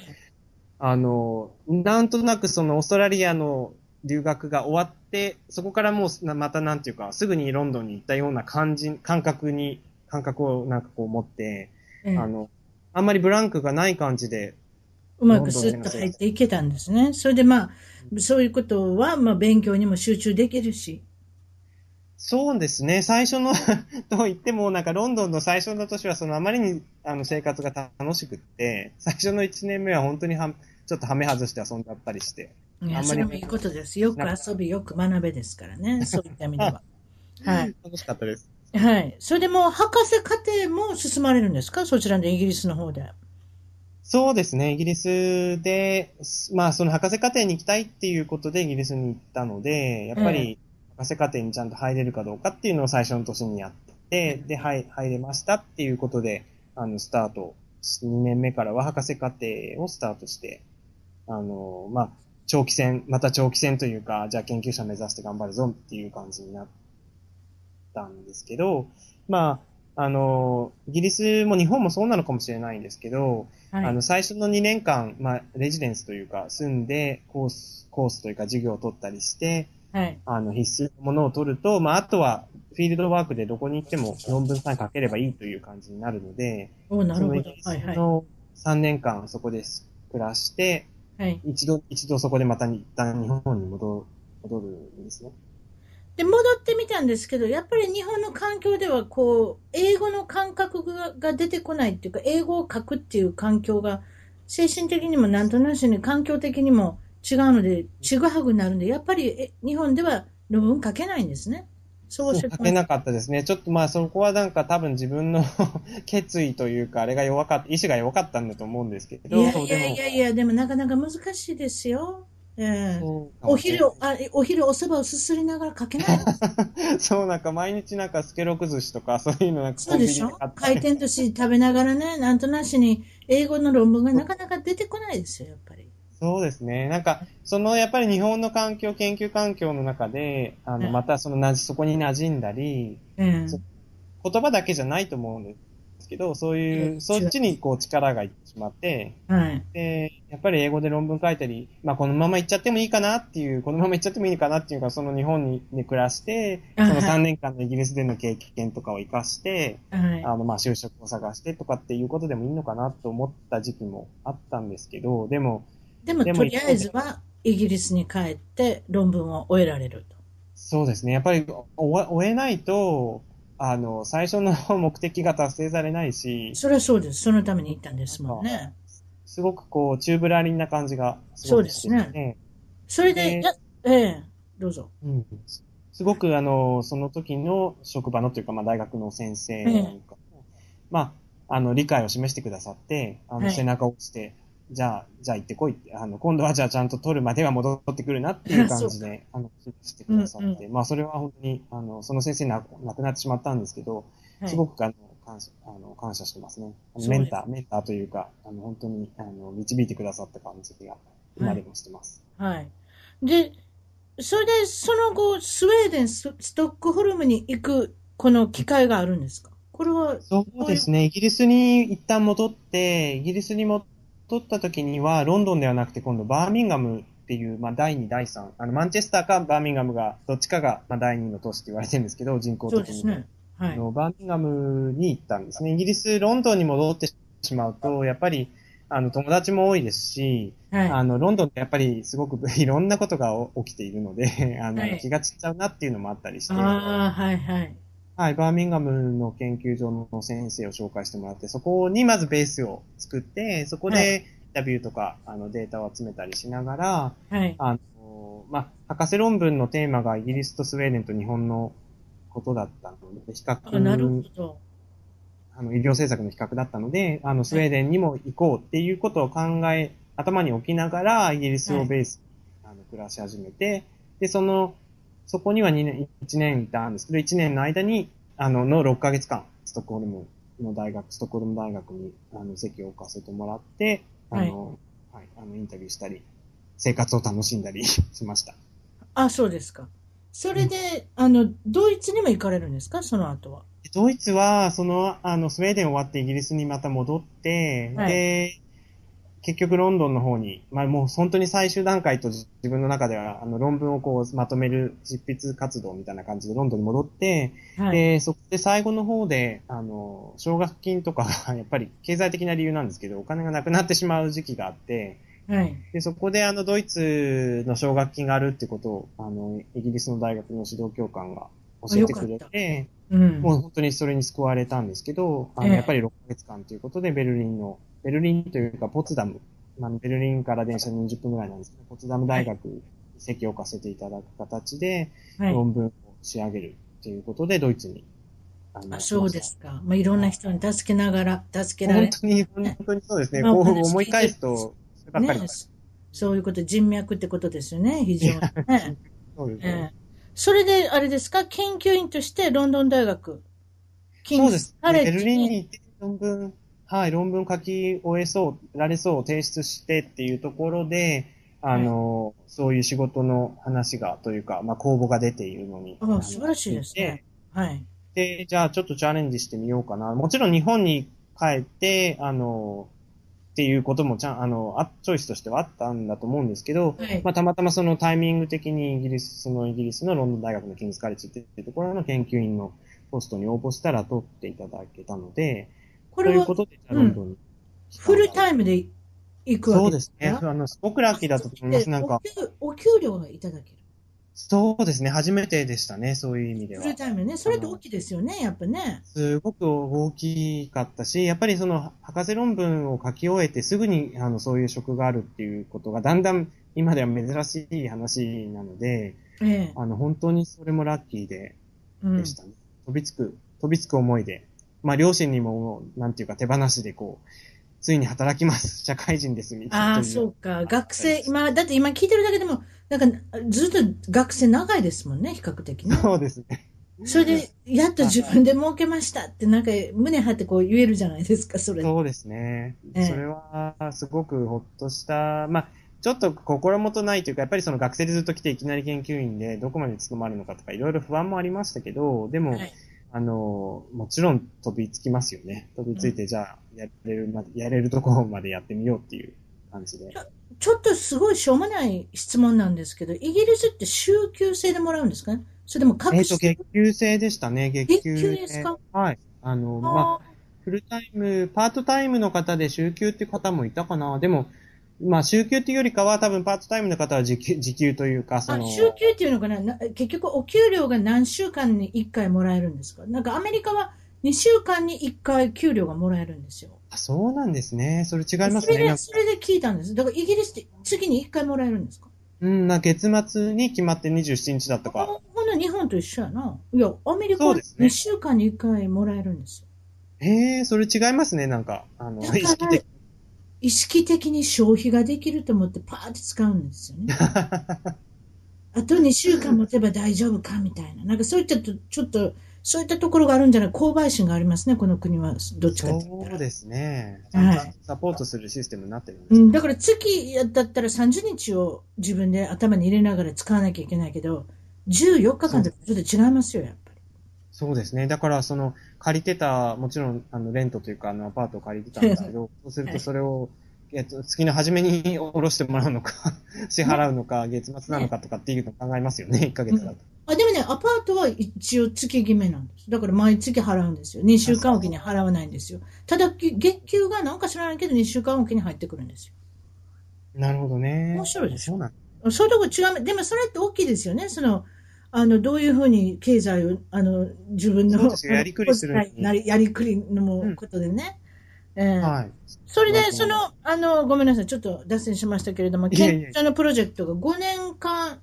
あの、なんとなくそのオーストラリアの留学が終わって、そこからもうなまたなんていうか、すぐにロンドンに行ったような感じ、感覚に、感覚をなんかこう持って、ええあの、あんまりブランクがない感じで、うまくスッと入っていけたんですね。それでまあ、そういうことは、まあ、勉強にも集中できるし、そうですね。最初の と言っても、なんかロンドンの最初の年は、そのあまりにあの生活が楽しくって、最初の1年目は本当にはちょっとハメ外して遊んだったりして。いや、それもいいことです。よく遊び、よく学べですからね。そういった意味では。はい。楽しかったです。はい。それでもう、博士課程も進まれるんですか？そちらでイギリスの方で。そうですね。イギリスで、まあ、その博士課程に行きたいっていうことでイギリスに行ったので、やっぱり博士課程にちゃんと入れるかどうかっていうのを最初の年にやって、で、はい、入れましたっていうことで、あの、スタート、2年目からは博士課程をスタートして、あの、まあ、長期戦、また長期戦というか、じゃあ研究者目指して頑張るぞっていう感じになったんですけど、まあ、あの、イギリスも日本もそうなのかもしれないんですけど、はい。あの、最初の2年間、まあ、レジデンスというか、住んで、コース、コースというか授業を取ったりして、はい。あの、必須のものを取ると、まあ、あとは、フィールドワークでどこに行っても論文さえ書ければいいという感じになるので、おなるほどはいはい。の3年間そこで暮らして、はい。一度、一度そこでまた一旦日本に戻戻るんですね。で、戻ってみたんですけど、やっぱり日本の環境では、こう、英語の感覚がが出てこないっていうか、英語を書くっていう環境が、精神的にもなんとなしに環境的にも違うので、ちぐはぐになるんで、やっぱりえ日本では論文書けないんですね。そうし書けなかったですね。ちょっとまあそこはなんか多分自分の 決意というか、あれが弱かった、意志が弱かったんだと思うんですけど、いやいやいやいや、でもなかなか難しいですよ。えお昼、あお昼お蕎麦をすすりながら書けない。そう、なんか毎日なんかスケロク寿司とかそういうのなんかそうでしょ？回転寿司食べながらね、なんとなしに英語の論文がなかなか出てこないですよ、やっぱり。そうですね。なんか、そのやっぱり日本の環境、研究環境の中で、あの、うんまたそのなじ、そこに馴染んだり、ええそ言葉だけじゃないと思うんですけど、そうういう、んそっちにこう力がいってしまって、はい。で、やっぱり英語で論文書いたり、まあこのまま行っちゃってもいいかなっていう、このまま行っちゃってもいいかなっていうか、その日本にに暮らして、そのあはい3年間のイギリスでの経験とかを活かして、はい。あの、まあ、就職を探してとかっていうことでもいいのかなと思った時期もあったんですけど、でも、でも、とりあえずは、イギリスに帰って論文を終えられると。そうですね。やっぱり、お終えないと、あの、最初の 目的が達成されないし、それはそうです。そのために行ったんですもんね。すごくこう、チューブラリンな感じがすごくしてそうですね。それで、ええどうぞ。うん。すごく、あの、その時の職場のというか、まあ、大学の先生なんかも、まあ、あの、理解を示してくださって、あの、はい背中を押して、じゃあ、じゃあ行ってこいって、あの、今度はじゃあちゃんと取るまでは戻ってくるなっていう感じで、あの、してくださって、うんまあ、それは本当に、あの、その先生な亡くなってしまったんですけど、はいすごく、あの、感謝、あの、感謝してますね。メンター、メンターというか、あの、本当に、あの、導いてくださった感じが、今でもしてます。はい。で、それで、その後、スウェーデン、スストックホルムに行く、この機会があるんですか？これは、そうですね。イギリスに一旦戻って、イギリスに戻った時には、ロンドンではなくて今度バーミンガムっていう、まあ、第2、第3。あの、マンチェスターかバーミンガムが、どっちかが、まあ、第2の都市って言われてるんですけど、人口的に。そうですね。はい。バーミンガムに行ったんですね。イギリス、ロンドンに戻ってしまうと、やっぱり、あの、友達も多いですし、はい。あの、ロンドンってやっぱりすごく いろんなことが起きているので、あの、はい気が散っちゃうなっていうのもあったりして、ああ、はいはい。はい、バーミンガムの研究所の先生を紹介してもらって、そこにまずベースを作って、そこはでインタビューとか、あの、データを集めたりしながら、はい。あの、まあ、博士論文のテーマがイギリスとスウェーデンと日本のことだったので、比較、あなるほど。あの、医療政策の比較だったので、あの、スウェーデンにも行こうっていうことを考え、頭に置きながら、イギリスをベースに、あの暮らし始めて、で、その、そこには2年、1年いたんですけど、1年の間に、あの、の6ヶ月間、ストックホルムの大学、ストックホルム大学に、あの、席を置かせてもらって、あの、はい、あの、インタビューしたり、生活を楽しんだり しました。あ、そうですか。それで、あの、ドイツにも行かれるんですか？その後は。ドイツは、その、あの、スウェーデン終わってイギリスにまた戻って、はいで、結局ロンドンの方に、まあもう本当に最終段階と自分の中では、あの、論文をこうまとめる執筆活動みたいな感じでロンドンに戻って、はい。で、そこで最後の方で、あの、奨学金とかが、やっぱり経済的な理由なんですけど、お金がなくなってしまう時期があって、はい。で、そこであの、ドイツの奨学金があるってことを、あの、イギリスの大学の指導教官が教えてくれて、うん。もう本当にそれに救われたんですけど、あの、ええやっぱり6ヶ月間ということで、ベルリンの、ベルリンというか、ポツダムまあ、ベルリンから電車で20分ぐらいなんですけど、ポツダム大学に席を置かせていただく形で、はい。論文を仕上げるっていうことで、ドイツに。あそうですか。まあ、いろんな人に助けながら、助けられ、本当に、本当にそうですね。まあこう思い返すと、ばっかりね、そういうこと、人脈ってことですよね、非常に ね。そうですえねえ。それで、あれですか、研究員としてロンドン大学、キングそうです。カレッジベルリンに行って論文、はい、論文書き終えそう、られそう、提出してっていうところで、あの、そういう仕事の話が、というか、まあ、公募が出ているのに。あ素晴らしいですね。はい。で、じゃあちょっとチャレンジしてみようかな。もちろん日本に帰って、あの、っていうこともちゃん、あの、あチョイスとしてはあったんだと思うんですけど、はいまあ、たまたまそのタイミング的にイギリス、そのイギリスのロンドン大学のキングスカレッジっていうところの研究員のポストに応募したら取っていただけたので、これはうことで、じゃあロンドンに、フルタイムで行くわそうけですね。あの、すごくラッキーだったと思います。なんか、お給料がいただける。そうですね。初めてでしたね。そういう意味ではフル。タイムでね。それって大きいですよね、やっぱね。すごく大きかったし、やっぱりその博士論文を書き終えてすぐにあのそういう職があるっていうことがだんだん今では珍しい話なので、ええ。あの本当にそれもラッキーでうんでしたね。飛びつく、飛びつく思いで、まあ両親にもなんていうか手放しでこう、ついに働きます。社会人ですみたいな。ああ、そうか。学生、今、だって今聞いてるだけでも、なんか、ずっと学生長いですもんね、比較的ね。そうですね。それで、やっと自分で儲けましたって、なんか、胸張ってこう言えるじゃないですか、それ。そうですね。ええそれは、すごくほっとした。まあ、ちょっと心もとないというか、やっぱりその学生でずっと来ていきなり研究員でどこまで務まるのかとか、いろいろ不安もありましたけど、でも、はいあの、もちろん飛びつきますよね。飛びついて、じゃあ、やれるまで、やれるところまでやってみようっていう感じで。ちょっとすごいしょうもない質問なんですけど、イギリスって週休制でもらうんですかね？それでも各えっ、と、月給制でしたね、月給月給ですか？はい。あの、まあ、フルタイム、パートタイムの方で週休って方もいたかな。でも、まあ、週休っていうよりかは、多分パートタイムの方は時給 時給というか、その、あ週休っていうのかな？な結局お給料が何週間に1回もらえるんですか？なんかアメリカは2週間に1回給料がもらえるんですよ。あそうなんですね。それ違いますね。それで、それで聞いたんです。だからイギリスって次に1回もらえるんですか？うん、な月末に決まって27日だったか。ほほんなら日本と一緒やな。いや、アメリカはそうですね2週間に1回もらえるんですよ。へえ、それ違いますね、なんか。あの、意識的。意識的に消費ができると思ってパーって使うんですよね。あと2週間持てば大丈夫かみたいな。なんかそういったと、ちょっと、そういったところがあるんじゃない購買心がありますね、この国は。どっちかって言ったら。そうですね。はいサポートするシステムになってるんですねうん、だから月だったら30日を自分で頭に入れながら使わなきゃいけないけど、14日間だとちょっと違いますよ、やっ。そうですね。だから、その、借りてた、もちろん、あの、レントというか、あの、アパートを借りてたんですけど、そうするとそれを、えっと、月の初めに下ろしてもらうのか、支払うのか、月末なのかとかっていうの考えますよね、1ヶ月だと。あでもね、アパートは一応月決めなんです。だから毎月払うんですよ。2週間おきに払わないんですよ。ただ、月給がなんか知らないけど2週間おきに入ってくるんですよ。なるほどね。面白いでしょそうなんそういうとこ違う。でもそれって大きいですよね。その、あの、どういうふうに経済を、あの、自分の、やりくりするやりやりくりのもうんことでね。ええ。はい。それで、その、あの、ごめんなさい、ちょっと脱線しましたけれども、いえいえ。研究所のプロジェクトが5年間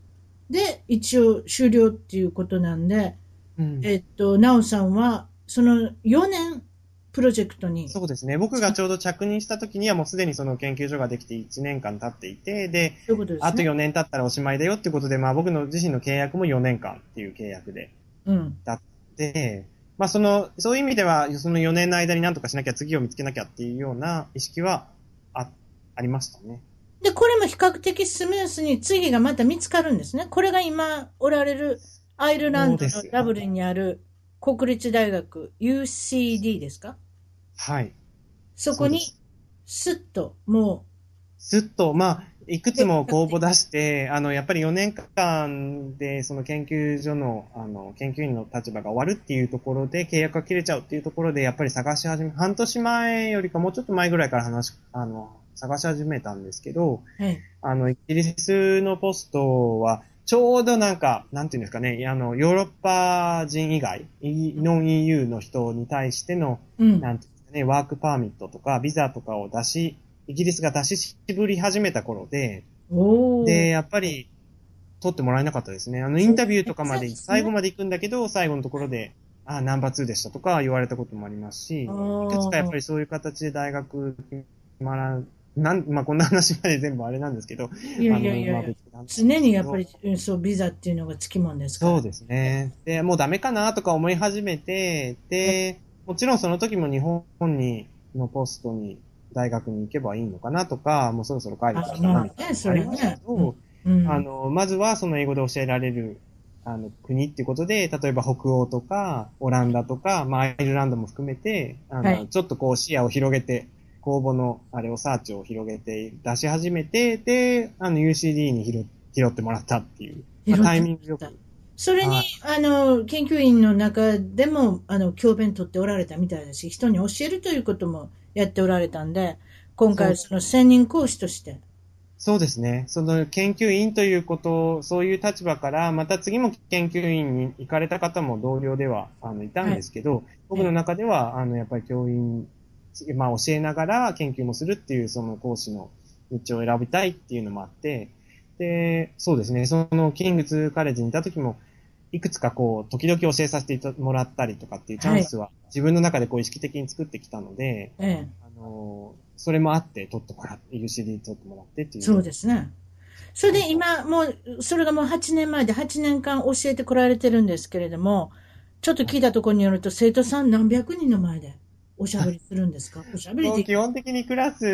で一応終了っていうことなんで、うん。えっと、なおさんは、その4年プロジェクトに、そうですね。僕がちょうど着任した時にはもうすでにその研究所ができて1年間経っていて、で、とですね。あと4年経ったらおしまいだよっていうことで、まあ僕の自身の契約も4年間っていう契約で。うん。で、まあその、そういう意味では、その4年の間に何とかしなきゃ、次を見つけなきゃっていうような意識はあ、ありましたね。で、これも比較的スムースに次がまた見つかるんですね。これが今おられるアイルランドのダブリンにある国立大学 UCD ですか？はい。そこにそうスッともすっと、まあ、いくつも公募出して、あの、やっぱり4年間で、その研究所の、あの、研究員の立場が終わるっていうところで、契約が切れちゃうっていうところで、やっぱり探し始め、半年前よりかもうちょっと前ぐらいから話、あの、探し始めたんですけど、う、はい、あの、イギリスのポストは、ちょうどなんか、なんていうんですかね、あの、ヨーロッパ人以外、いノン EU の人に対しての、うん。なんてね、ワークパーミットとか、ビザとかを出しイギリスが出し渋り始めた頃で、で、やっぱり、取ってもらえなかったですね。あの、インタビューとかまで、最後まで行くんだけど、最後のところで、あ、ナンバー2でしたとか言われたこともありますし、いくつかやっぱりそういう形で大学決まらん、なん、まあ、こんな話まで全部あれなんですけど、いやいやいやまあ常にやっぱり、うんそう、ビザっていうのがつきもんですから。そうですね。で、もうダメかなとか思い始めて、で、もちろんその時も日本に、のポストに、大学に行けばいいのかなとか、もうそろそろ帰るかあまあらみたいなねそれね。うあの、まずはその英語で教えられる、あの、国っていうことで、例えば北欧とか、オランダとか、まあ、アイルランドも含めて、あの、はい。ちょっとこう視野を広げて、公募の、あれをサーチを広げて出し始めて、で、あの、UCD に拾拾ってもらったっていう、まあ、タイミングよく。それに、はいあの、研究員の中でも、あの、教鞭取っておられたみたいだし、人に教えるということもやっておられたんで、今回、そその専任講師として、そうですね。その研究員ということ、そういう立場から、また次も研究員に行かれた方も同僚では、あの、いたんですけど、僕の中では、あの、やっぱり教員、まあ、教えながら研究もするっていう、その講師の道を選びたいっていうのもあって、で、そうですね。その、キングズカレッジにいた時も、いくつかこう、時々教えさせてもらったりとかっていうチャンスは、自分の中でこう意識的に作ってきたので、えあの、それもあって取ってもらって、UCD 取ってもらってってえ、いう。そうですね。それで今、もう、それがもう8年前で8年間教えてこられてるんですけれども、ちょっと聞いたところによると、生徒さん何百人の前でおしゃべりするんですか？おしゃべり基本的にクラス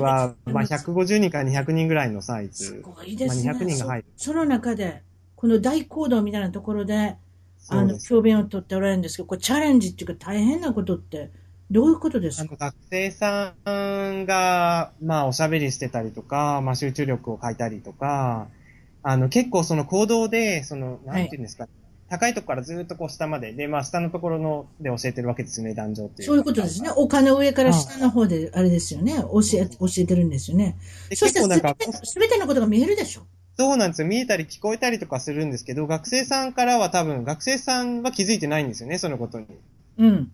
は、まあ、150人から200人ぐらいのサイすズ。ごいですね。まあ、200人が入る。そその中で、この大行動みたいなところで、あの。教鞭を取っておられるんですけど、これチャレンジっていうか大変なことって、どういうことですか？学生さんが、まあ、おしゃべりしてたりとか、まあ、集中力を欠いたりとか、あの、結構その行動で、その、なんていうんですか、高いとこからずっとこう下まで、で、まあ、下のところので教えてるわけですよね、男女っていう。そういうことですね。。丘の上から下の方で、あれですよね。教え、教えてるんですよね。でそして結構なんか、すべてのことが見えるでしょ？そうなんですよ。見えたり聞こえたりとかするんですけど、学生さんからは多分、学生さんは気づいてないんですよね、そのことに。うん。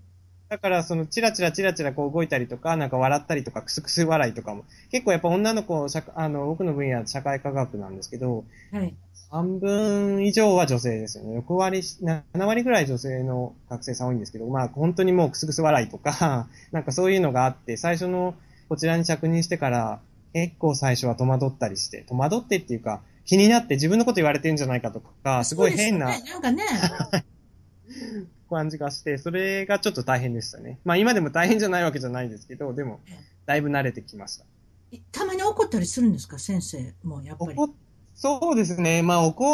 だから、その、チラチラチラチラこう動いたりとか、なんか笑ったりとか、クスクス笑いとかも、結構やっぱ女の子、社あの、僕の分野は社会科学なんですけど、はい。半分以上は女性ですよね。6割、7割ぐらい女性の学生さん多いんですけど、まあ本当にもうクスクス笑いとか、なんかそういうのがあって、最初のこちらに着任してから、結構最初は戸惑ったりして、戸惑ってっていうか、気になって自分のこと言われてるんじゃないかとか、すごい変なねなんかね、感じがして、それがちょっと大変でしたね。まあ今でも大変じゃないわけじゃないですけど、でも、だいぶ慣れてきました。たまに怒ったりするんですか、先生も、やっぱり。そうですね。まあ、怒、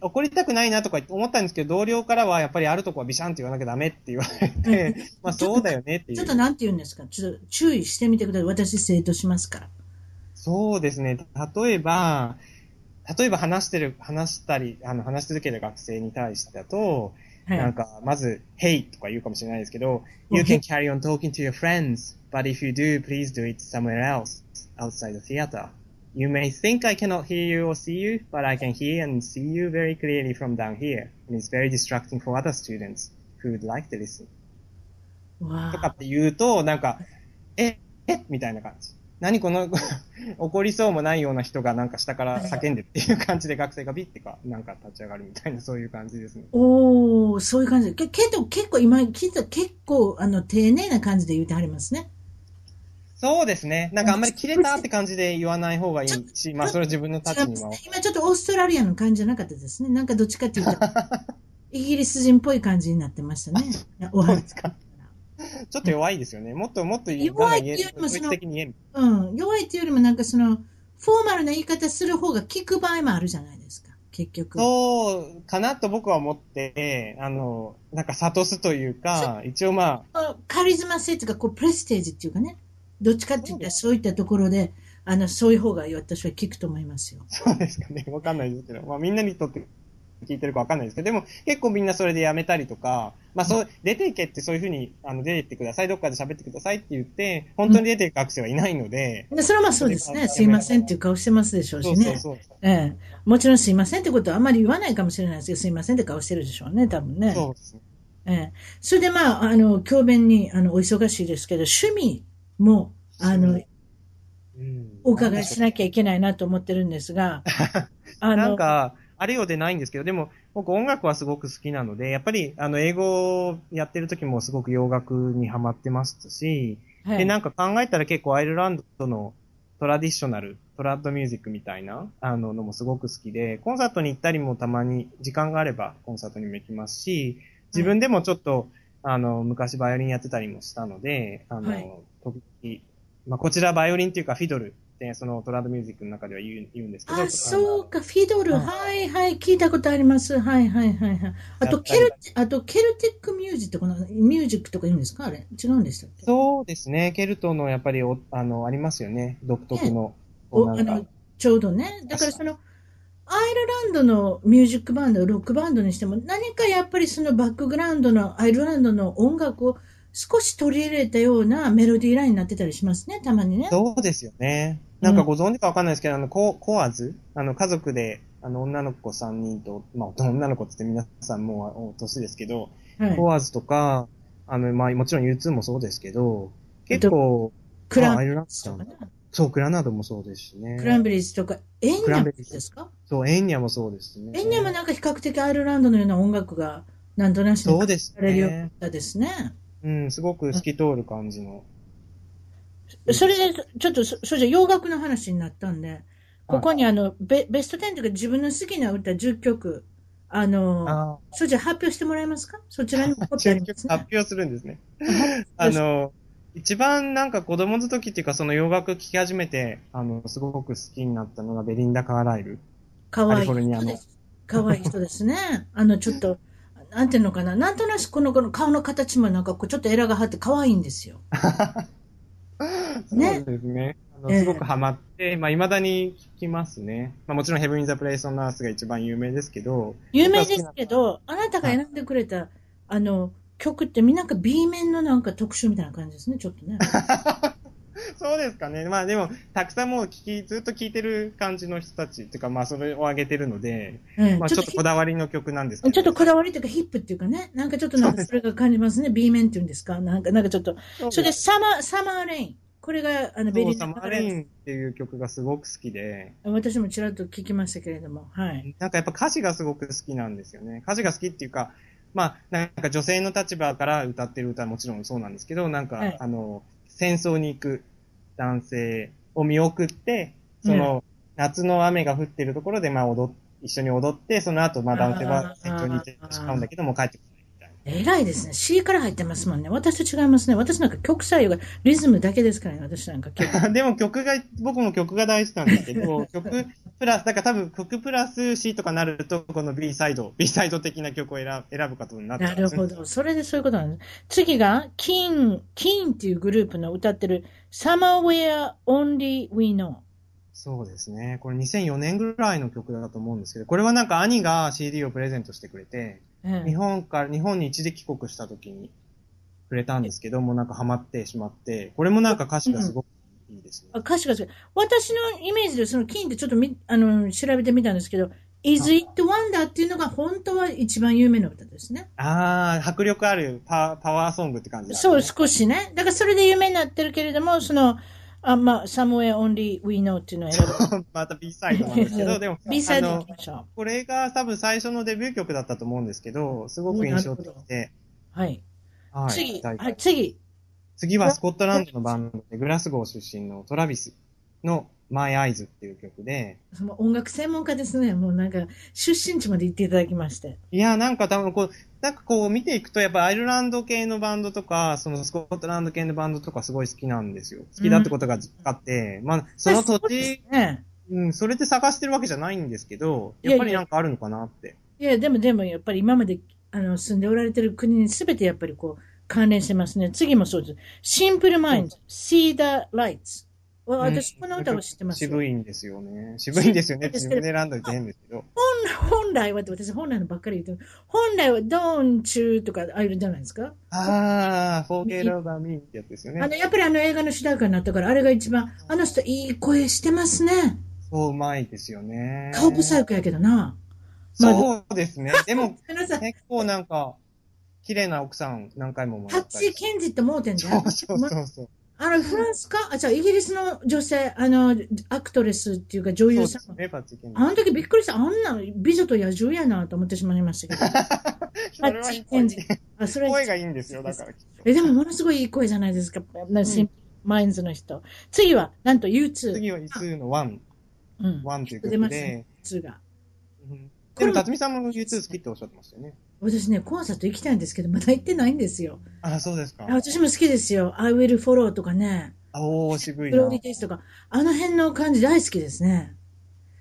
怒りたくないなとか思ったんですけど、同僚からはやっぱりあるとこはビシャンって言わなきゃダメって言われて、まあそうだよねっていう。ちょっとなんて言うんですか、ちょっと注意してみてください。私、生徒しますから。そうですね。例えば、例えば話してる、話したり、あの、話し続ける学生に対してだと、はい。なんか、まず、Hey とか言うかもしれないですけど、うん You can carry on talking to your friends, but if you do, please do it somewhere else, outside the theater. You may think I cannot hear you or see you, but I can hear and see you very clearly from down here, and it's very distracting for other students who would like to listen. とかって言うと、なんか、え、えみたいな感じ。何この、怒りそうもないような人がなんか下から叫んでっていう感じで学生がビッてか、なんか立ち上がるみたいな、そういう感じですね。おー、そういう感じで。けけど、結構今聞いた、結構、あの、丁寧な感じで言ってはりますね。そうですね。なんかあんまり切れたって感じで言わない方がいいし、まあそれは自分の立ちには。今ちょっとオーストラリアの感じじゃなかったですね。なんかどっちかっていうと、イギリス人っぽい感じになってましたね。お話そうですか。ちょっと弱いですよね。もっともっと弱い。っていうよりもその。うん。弱いっていうよりもなんかその、フォーマルな言い方する方が効く場合もあるじゃないですか。結局。そうかなと僕は思って、あの、なんか諭すというか、一応まあ、カリズマ性っていうか、こう、プレステージっていうかね。どっちかって言ったらそういったところで、あの、そういう方が私は効くと思いますよ。そうですかね。わかんないですけど。まあみんなにとって聞いてるかわかんないですけど、でも結構みんなそれでやめたりとか、まあそう、出ていけってそういうふうに、あの、出てってください、どっかで喋ってくださいって言って、本当に出ていく学生はいないので、でそれはまあそうですね。すいませんっていう顔してますでしょうしね。そうそうそう。ええ。もちろんすいませんってことはあんまり言わないかもしれないですけど、すいませんって顔してるでしょうね、多分ね。そうですね。ええ。それでまあ、あの、教鞭に、あの、お忙しいですけど、趣味も、あの、うお伺いしなきゃいけないなと思ってるんですが、あの、なんか、あるようでないんですけど、でも、僕音楽はすごく好きなので、やっぱり、あの、英語をやってる時もすごく洋楽にハマってましたし、はい。で、なんか考えたら結構アイルランドのトラディショナル、トラッドミュージックみたいな、あの、のもすごく好きで、コンサートに行ったりもたまに、時間があればコンサートにも行きますし、自分でもちょっと、あの、昔バイオリンやってたりもしたので、あの、はい。まあ、こちらバイオリンっていうかフィドルって、そのトラッドミュージックの中では言う言うんですけど、あ、そうか、フィドル、うんはいはい、聞いたことあります。はいはいはいはい。あと、ケルテ、あと、ケルテックミュージックとかの、ミュージックとか言うんですか？あれ違うんでしたっけ？そうですね。ケルトのやっぱりお、あの、ありますよね。独特の。こおうなんかあの、ちょうどね。だからその、アイルランドのミュージックバンド、ロックバンドにしても、何かやっぱりそのバックグラウンドのアイルランドの音楽を少し取り入れたようなメロディーラインになってたりしますね、たまにね。そうですよね。なんかご存知かわかんないですけど、あの、ココアーズ？あの、家族で、あの、女の子3人と、まあ、女の子って言って皆さんもうお年ですけど、はい。コアーズとか、あの、まあ、もちろん U2 もそうですけど、結構、クランまあアイルランドとかね。そう、クラナードもそうですしね。クランベリーズとか、エンニャですか？そう、エンニャもそうですしね。エンニャもなんか比較的アイルランドのような音楽が、なんとなしにそうですされるようになねっ。たですね。うん、すごく透き通る感じの。それで、ちょっとそ、それじゃ洋楽の話になったんで、ここにあの、ベベスト10というか自分の好きな歌10曲、あの、あそれじゃ発表してもらえますか？そちらに残ってあります発ね。表するんですね。あの、一番なんか子供の時っていうかその洋楽聴き始めて、あの、すごく好きになったのがベリンダ・カーライル。かわいい人です。かわいい人ですね。あの、ちょっと、なんていうのかな。なんとなくこの子の顔の形もなんかこうちょっとエラが張って可愛いんですよ。ねそうですね。あのええすごくハマって、まあ、未だに聴きますね。まあ、もちろんヘブン・ザ・プレイス・オン・アースが一番有名ですけど。有名ですけど、あなたが選んでくれた、あの、曲ってみんななんか B 面のなんか特集みたいな感じですね、ちょっとね。そうですかね。まあでも、たくさんもう聞き、ずっと聴いてる感じの人たちっていうか、まあそれを上げてるので、ええまあちょっとこだわりの曲なんですけど。ちょっとこだわりというかヒップっていうかね、なんかちょっとなんかそれが感じますね。B 面っていうんですか？なんか、なんかちょっと。それで Summer、Summer Rain。これが、あの、ベリー Summer Rain っていう曲がすごく好きで、私もちらっと聞きましたけれども、はい。なんかやっぱ歌詞がすごく好きなんですよね。歌詞が好きっていうか、まあ、なんか女性の立場から歌ってる歌はもちろんそうなんですけど、なんか、はいあの、戦争に行く男性を見送って、その、夏の雨が降ってるところで、まあ踊っ、一緒に踊って、その後、まあ男性は戦場に行ってしまうんだけども、帰ってこないみたいな。偉いですね。C から入ってますもんね。私と違いますね。私なんか曲左右がリズムだけですからね。私なんか曲。でも曲が、僕も曲が大事なんですけど、曲プラス、だから多分曲プラス C とかなると、この B サイド、B サイド的な曲を選ぶ選ぶことになっちゃなるほど。それでそういうことなんです。次が、キン、キンっていうグループの歌ってる Somewhere Only We Know。そうですね。これ2004年ぐらいの曲だと思うんですけど、これはなんか兄が CD をプレゼントしてくれて、ええ日本から、日本に一時帰国した時にくれたんですけども、なんかハマってしまって、これもなんか歌詞がすごくいいですね。あ歌詞がすごい私のイメージでそのキンってちょっとみあの調べてみたんですけど、Is It Wonder っていうのが本当は一番有名な歌ですね。あー、迫力あるパパワーソングって感じだ、ね。そう、少しね。だからそれで有名になってるけれども、その、あまあ、Somewhere Only We Know っていうのを選ぶ。また B サイドなんですけど、でも、B サイドこれが多分最初のデビュー曲だったと思うんですけど、すごく印象的で、う。はい。はい。次、大はい、次。次はスコットランドのバンドで、グラスゴー出身のトラビスの My Eyes っていう曲で、その音楽専門家ですね。もうなんか、出身地まで行っていただきまして。いや、なんか多分こう、なんかこう見ていくと、やっぱアイルランド系のバンドとか、そのスコットランド系のバンドとかすごい好きなんですよ。好きだってことがあって、まあ、その土地、ね。うん、それで探してるわけじゃないんですけど、やっぱりなんかあるのかなって。いや、でもでもやっぱり今まであの住んでおられてる国に全てやっぱりこう関連してますね。次もそうです。シンプルマインド、See the Lights。わ私、うんこの歌を知ってますよ。渋いんですよね。渋いんですよね自分で選んどいて変ですけど。本来はって私本来のばっかり言ってる。本来は Don't you とかああいうのじゃないですか。あー、Forget About Me ってやつですよね。あの、やっぱりあの映画の主題歌になったから、あれが一番、あの人いい声してますね。そう、うまいですよね。顔不細工やけどな。まあそうですね。でも。結構なんか、綺麗な奥さん何回ももタッらったりチケンジって盲点で。そうそうそうそう。あの、フランスか？あ、じゃあ、イギリスの女性、あの、アクトレスっていうか女優さん。ね、パッチケンあの時びっくりした。あんな美女と野獣やなと思ってしまいましたけど。それはいい声あ、それ声がいいんですよ、だから。え、でもものすごいいい声じゃないですか。なシンマインズの人。次は、なんと U2。次は U2 の1、うん。1という出ますね。。2が。うんでも、辰巳さんも U2 好きっておっしゃってましたよね。私ね、コンサート行きたいんですけど、まだ行ってないんですよ。あ、そうですかあ。私も好きですよ。I will follow とかね。おー、渋いなグロー。リーテイスとか。あの辺の感じ大好きですね。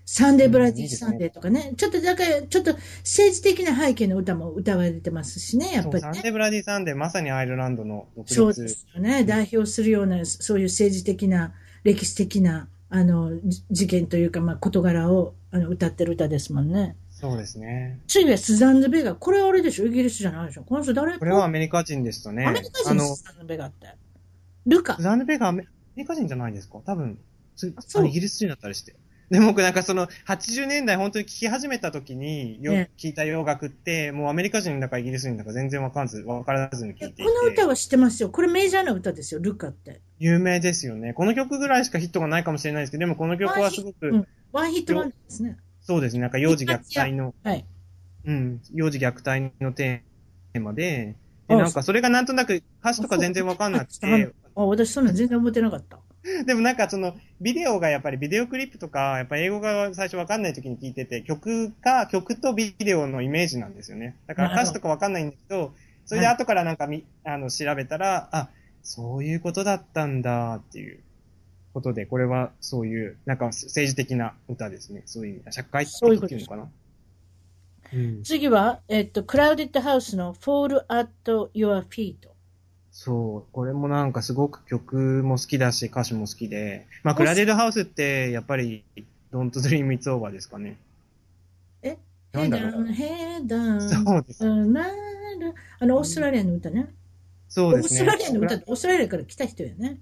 サンデーブラディうんいいですねサンデーとかね。ちょっと、だから、ちょっと政治的な背景の歌も歌われてますしね、やっぱりね。サンデーブラディサンデー、まさにアイルランドの独立。そうですよね。代表するような、そういう政治的な、歴史的な、あの、じ事件というか、まあ、事柄をあの歌ってる歌ですもんね。そうですね。次はスザンヌ・ベガ。これはあれでしょ？イギリスじゃないでしょ？この人誰？これはアメリカ人ですとね。アメリカ人のス、ザンヌ・ベガって。ルカス。ザンデベガアメリカ人じゃないですか？多分、そうあイギリス人だったりして。でも僕なんかその80年代本当に聞き始めた時によえ聞いた洋楽って、もうアメリカ人だかイギリス人だか全然わかんず、わからずに聞いて。この歌は知ってますよ。これメジャーな歌ですよ、ルカって。有名ですよね。この曲ぐらいしかヒットがないかもしれないですけど、でもこの曲はすごく、うんワンヒットワンですね。そうですね、なんか幼児虐待の、はい。うん、幼児虐待のテーマで、あで、なんかそれがなんとなく歌詞とか全然わかんなくて、あ、私そんなん全然思ってなかった。でもなんかその、ビデオがやっぱりビデオクリップとか、やっぱ英語が最初わかんない時に聞いてて、曲か、曲とビデオのイメージなんですよね。だから歌詞とかわかんないんだけど、それで後からなんかみ、あの、調べたら、あ、そういうことだったんだっていうことで、これはそういう、なんか政治的な歌ですね。そういう意味、社会的そういうことっていうのかな？うん。次は、えっと、クラウディットハウスの Fall at Your Feet。そう、これもなんかすごく曲も好きだし、歌詞も好きで、まあ、クラデルハウスって、やっぱり、Don't Dream It's Over ですかね。え？なんだろう down, head down. そうです。ならあの、オーストラリアの歌ね。そうですね。オーストラリアの歌ってオーストラリアから来た人よね。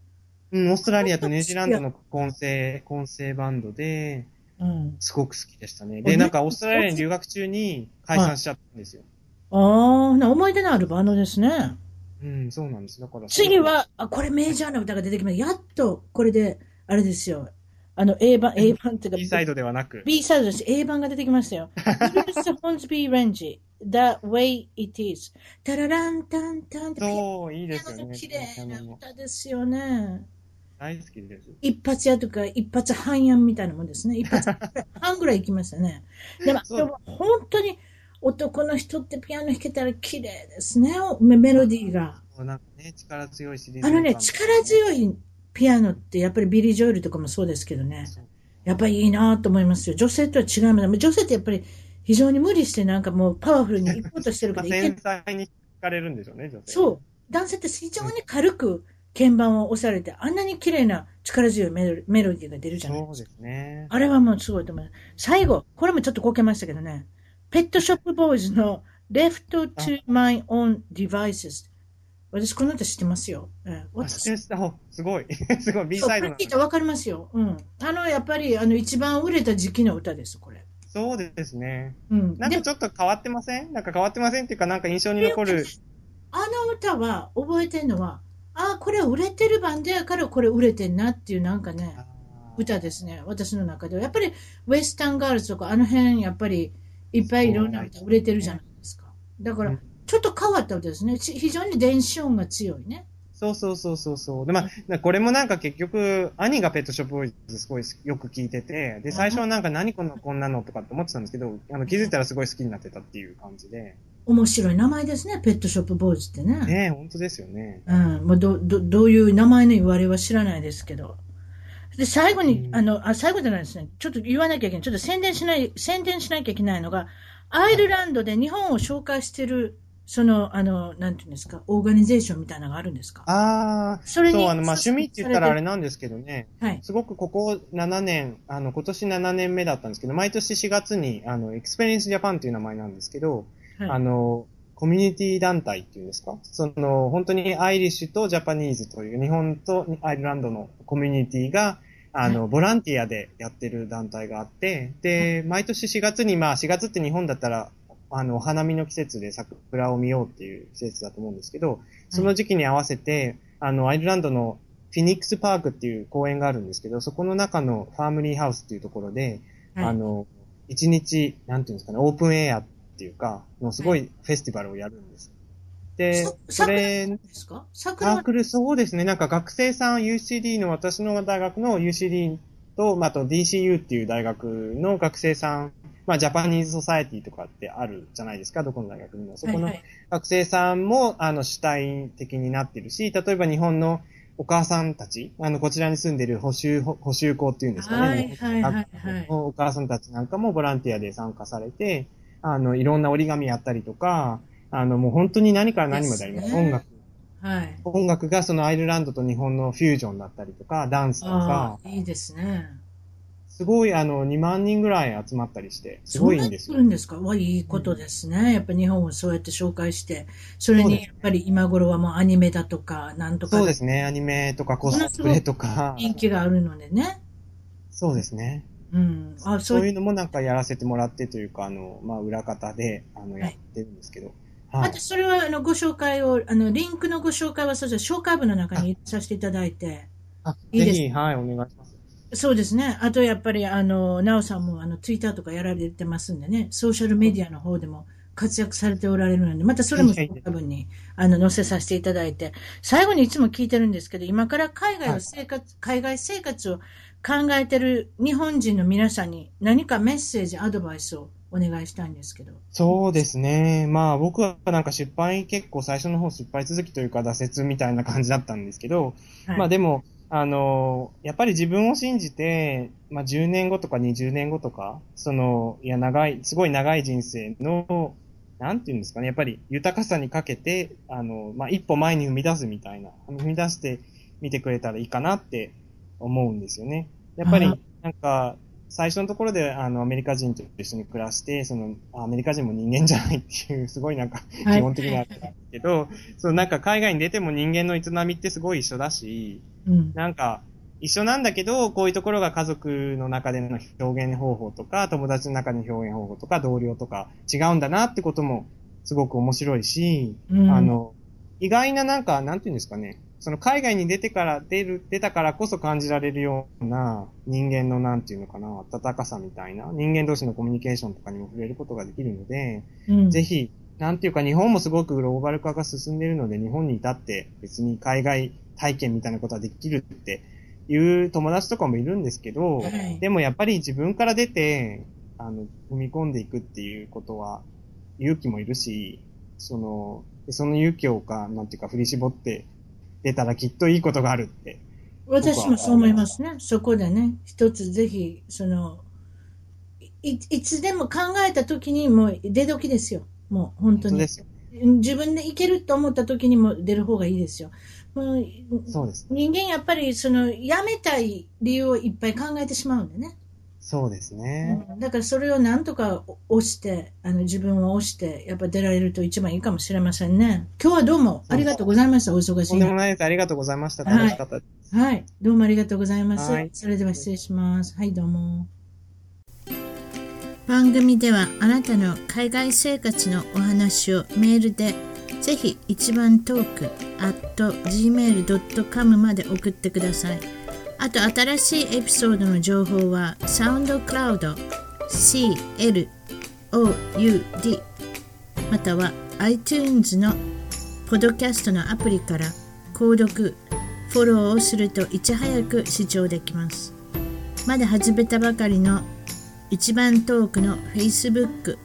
うん、オーストラリアとニュージーランドの混成、混成バンドで、うん。すごく好きでしたね。あで、ねなんかオーストラリアに留学中に解散しちゃったんですよ。ああ、な思い出のあるバンドですね。うん、そうなんです。だから。次、は、あ、これメジャーな歌が出てきました。やっと、これで、あれですよ。あの、A 版、A 版っていうか、B サイドではなく。B サイドです。A 版が出てきましたよ。Bruce Hornsby Range, The Way It Is. タラランタンタンって、そう、いいですよね。綺麗な歌ですよね。大好きです。一発屋とか一発半やんみたいなもんですね。一発半ぐらい行きましたね。でも、でも本当に男の人ってピアノ弾けたら綺麗ですね。メメロディーが。なんかね、力強いシリーズ。あのね、力強いピアノってやっぱりビリー・ジョエルとかもそうですけどね。やっぱりいいなと思いますよ。女性とは違います。女性ってやっぱり非常に無理してなんかもうパワフルに行こうとしてるけ まあど繊細に惹かれるんでしょうね、女性。そう。男性って非常に軽く鍵盤を押されて、あんなに綺麗な力強いメロメロディーが出るじゃないそうですね。あれはもうすごいと思う。最後、これもちょっとこけましたけどね。ペットショップボーイズの Left to My Own Devices。私この歌知ってますよ。えすごい。すごい。B サイド聞いたらわかりますよ。うん。あの、やっぱり、あの、一番売れた時期の歌です、これ。そうですね。うん。でなんかちょっと変わってません？なんか変わってませんっていうか、なんか印象に残る。あの歌は、覚えてんのは、ああ、これ売れてるバンドやからこれ売れてんなっていうなんかね、歌ですね。私の中では。やっぱり、ウエスタンガールズとか、あの辺、やっぱり、いっぱいいろんな歌売れてるじゃないですか。だからうん、ちょっと変わった歌ですね。ち非常に電子音が強いね。そうそうそうそうそう。で、まあ、これもなんか結局、兄がペットショップボーイズすごいよく聞いてて、で、最初はなんか何このこんなのとかって思ってたんですけど、あの、気づいたらすごい好きになってたっていう感じで。面白い名前ですね、 Pet Shop Boys ってね。ねえ、本当ですよね。うん、もうど、ど、どういう名前の言われは知らないですけど。で、最後に、うんあの、あ、最後じゃないですね。ちょっと言わなきゃいけない。ちょっと宣伝しない、宣伝しなきゃいけないのが、アイルランドで日本を紹介してる、その、あの、なんていうんですか、 organization みたいなのがあるんですか？ああ、それにそう、あの、まあ、趣味って言ったらあれなんですけどね、はい。すごくここ7年、あの、今年7年目だったんですけど、毎年4月に、あの、 Experience Japan という名前なんですけど、はい、あの、コミュニティ団体っていうんですか？その、本当にアイリッシュとジャパニーズという日本とアイルランドのコミュニティが、あの、ボランティアでやってる団体があって、で、毎年4月に、まあ4月って日本だったら、あの、お花見の季節で桜を見ようっていう季節だと思うんですけど、その時期に合わせて、あの、アイルランドのフィニックスパークっていう公園があるんですけど、そこの中のファームリーハウスっていうところで、はい。あの、一日、なんていうんですかね、オープンエアっていうか、のすごいフェスティバルをやるんです。で、それ、ですか？桜は？サークル、そうですね。なんか学生さん、UCD の、私の大学の UCD と、まあ、あと DCU っていう大学の学生さん、まあ、ジャパニーズソサエティとかってあるじゃないですか、どこの大学にも。そこの学生さんも、あの、主体的になってるし、例えば日本のお母さんたち、あの、こちらに住んでる補修、補修校っていうんですかね。はいはいはいはいお母さんたちなんかもボランティアで参加されて、あの、いろんな折り紙やったりとか、あの、もう本当に何から何まであります。ですね音楽。はい。音楽がそのアイルランドと日本のフュージョンだったりとか、ダンスとあか、あ、いいですね。すごいあの、2万人ぐらい集まったりして、すごいんですよる。んですか？わ、いいことですね。やっぱ日本をそうやって紹介して、それにやっぱり今頃はもうアニメだとか、なんとかそうですね。アニメとかコスプレとか、人気があるのでね。そうですね。うん。あ、そうういううのもなんかやらせてもらってというか、あの、まあ、裏方で、あの、いやってるんですけど。はいまた。それはあのご紹介を、あのリンクのご紹介はそうです紹介文の中にさせていただいて、あ、いいですぜひ、はい、お願いします。そうですね。あとやっぱり、あの、なおさんもあのツイッターとかやられてますんでね、ソーシャルメディアの方でも活躍されておられるので、またそれも紹介文にあの載せさせていただいて、最後にいつも聞いてるんですけど、今から海外を生活、海外生活を考えてる日本人の皆さんに何かメッセージ、アドバイスをお願いしたいんですけど。そうですね。まあ僕はなんか失敗結構最初の方失敗続きというか挫折みたいな感じだったんですけど、はいまあでも、あの、やっぱり自分を信じて、まあ10年後とか20年後とか、その、いや長い、すごい長い人生の、なんていうんですかね、やっぱり豊かさにかけて、あの、まあ一歩前に踏み出すみたいな、踏み出してみてくれたらいいかなって思うんですよね。やっぱりあ、なんか、最初のところで、あの、アメリカ人と一緒に暮らして、その、アメリカ人も人間じゃないっていう、すごいなんか、はい基本的なけど、そのなんか海外に出ても人間の営みってすごい一緒だし、うん。なんか、一緒なんだけど、こういうところが家族の中での表現方法とか、友達の中での表現方法とか、同僚とか違うんだなってこともすごく面白いし、うん。あの、意外ななんか、なんていうんですかね、その海外に出てから、出る、出たからこそ感じられるような人間のなんていうのかな、温かさみたいな、人間同士のコミュニケーションとかにも触れることができるので、うん。ぜひ、なんていうか日本もすごくグローバル化が進んでいるので、日本に至って別に海外体験みたいなことはできるっていう友達とかもいるんですけど、はいでもやっぱり自分から出て、あの、踏み込んでいくっていうことは勇気もいるし、その、でその勇気をか、なんていうか振り絞って出たらきっといいことがあるって。私もそう思いますね。そこでね、一つぜひ、その、いいつでも考えた時にもう出時ですよ。もう本当に。そうですよ。自分でいけると思った時にも出る方がいいですよ。もうそうです。人間やっぱりその辞めたい理由をいっぱい考えてしまうんでね。そうですね。うんだからそれをなんとか押して、あの自分を押して、やっぱ出られると一番いいかもしれませんね。今日はどうもありがとうございました。お忙しい中。とんでもないです。ありがとうございました。楽しかったです。はい。どうもありがとうございます。はいそれでは失礼します。はい、どうも。番組ではあなたの海外生活のお話をメールでぜひ一番トーク at gmail.com まで送ってください。あと新しいエピソードの情報はサウンドクラウド CLOUD または iTunes のポドキャストのアプリから購読フォローをするといち早く視聴できますまだ始めたばかりの一番トークの Facebook、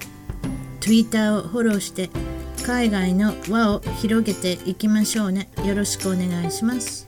Twitter をフォローして海外の輪を広げていきましょうね。よろしくお願いします。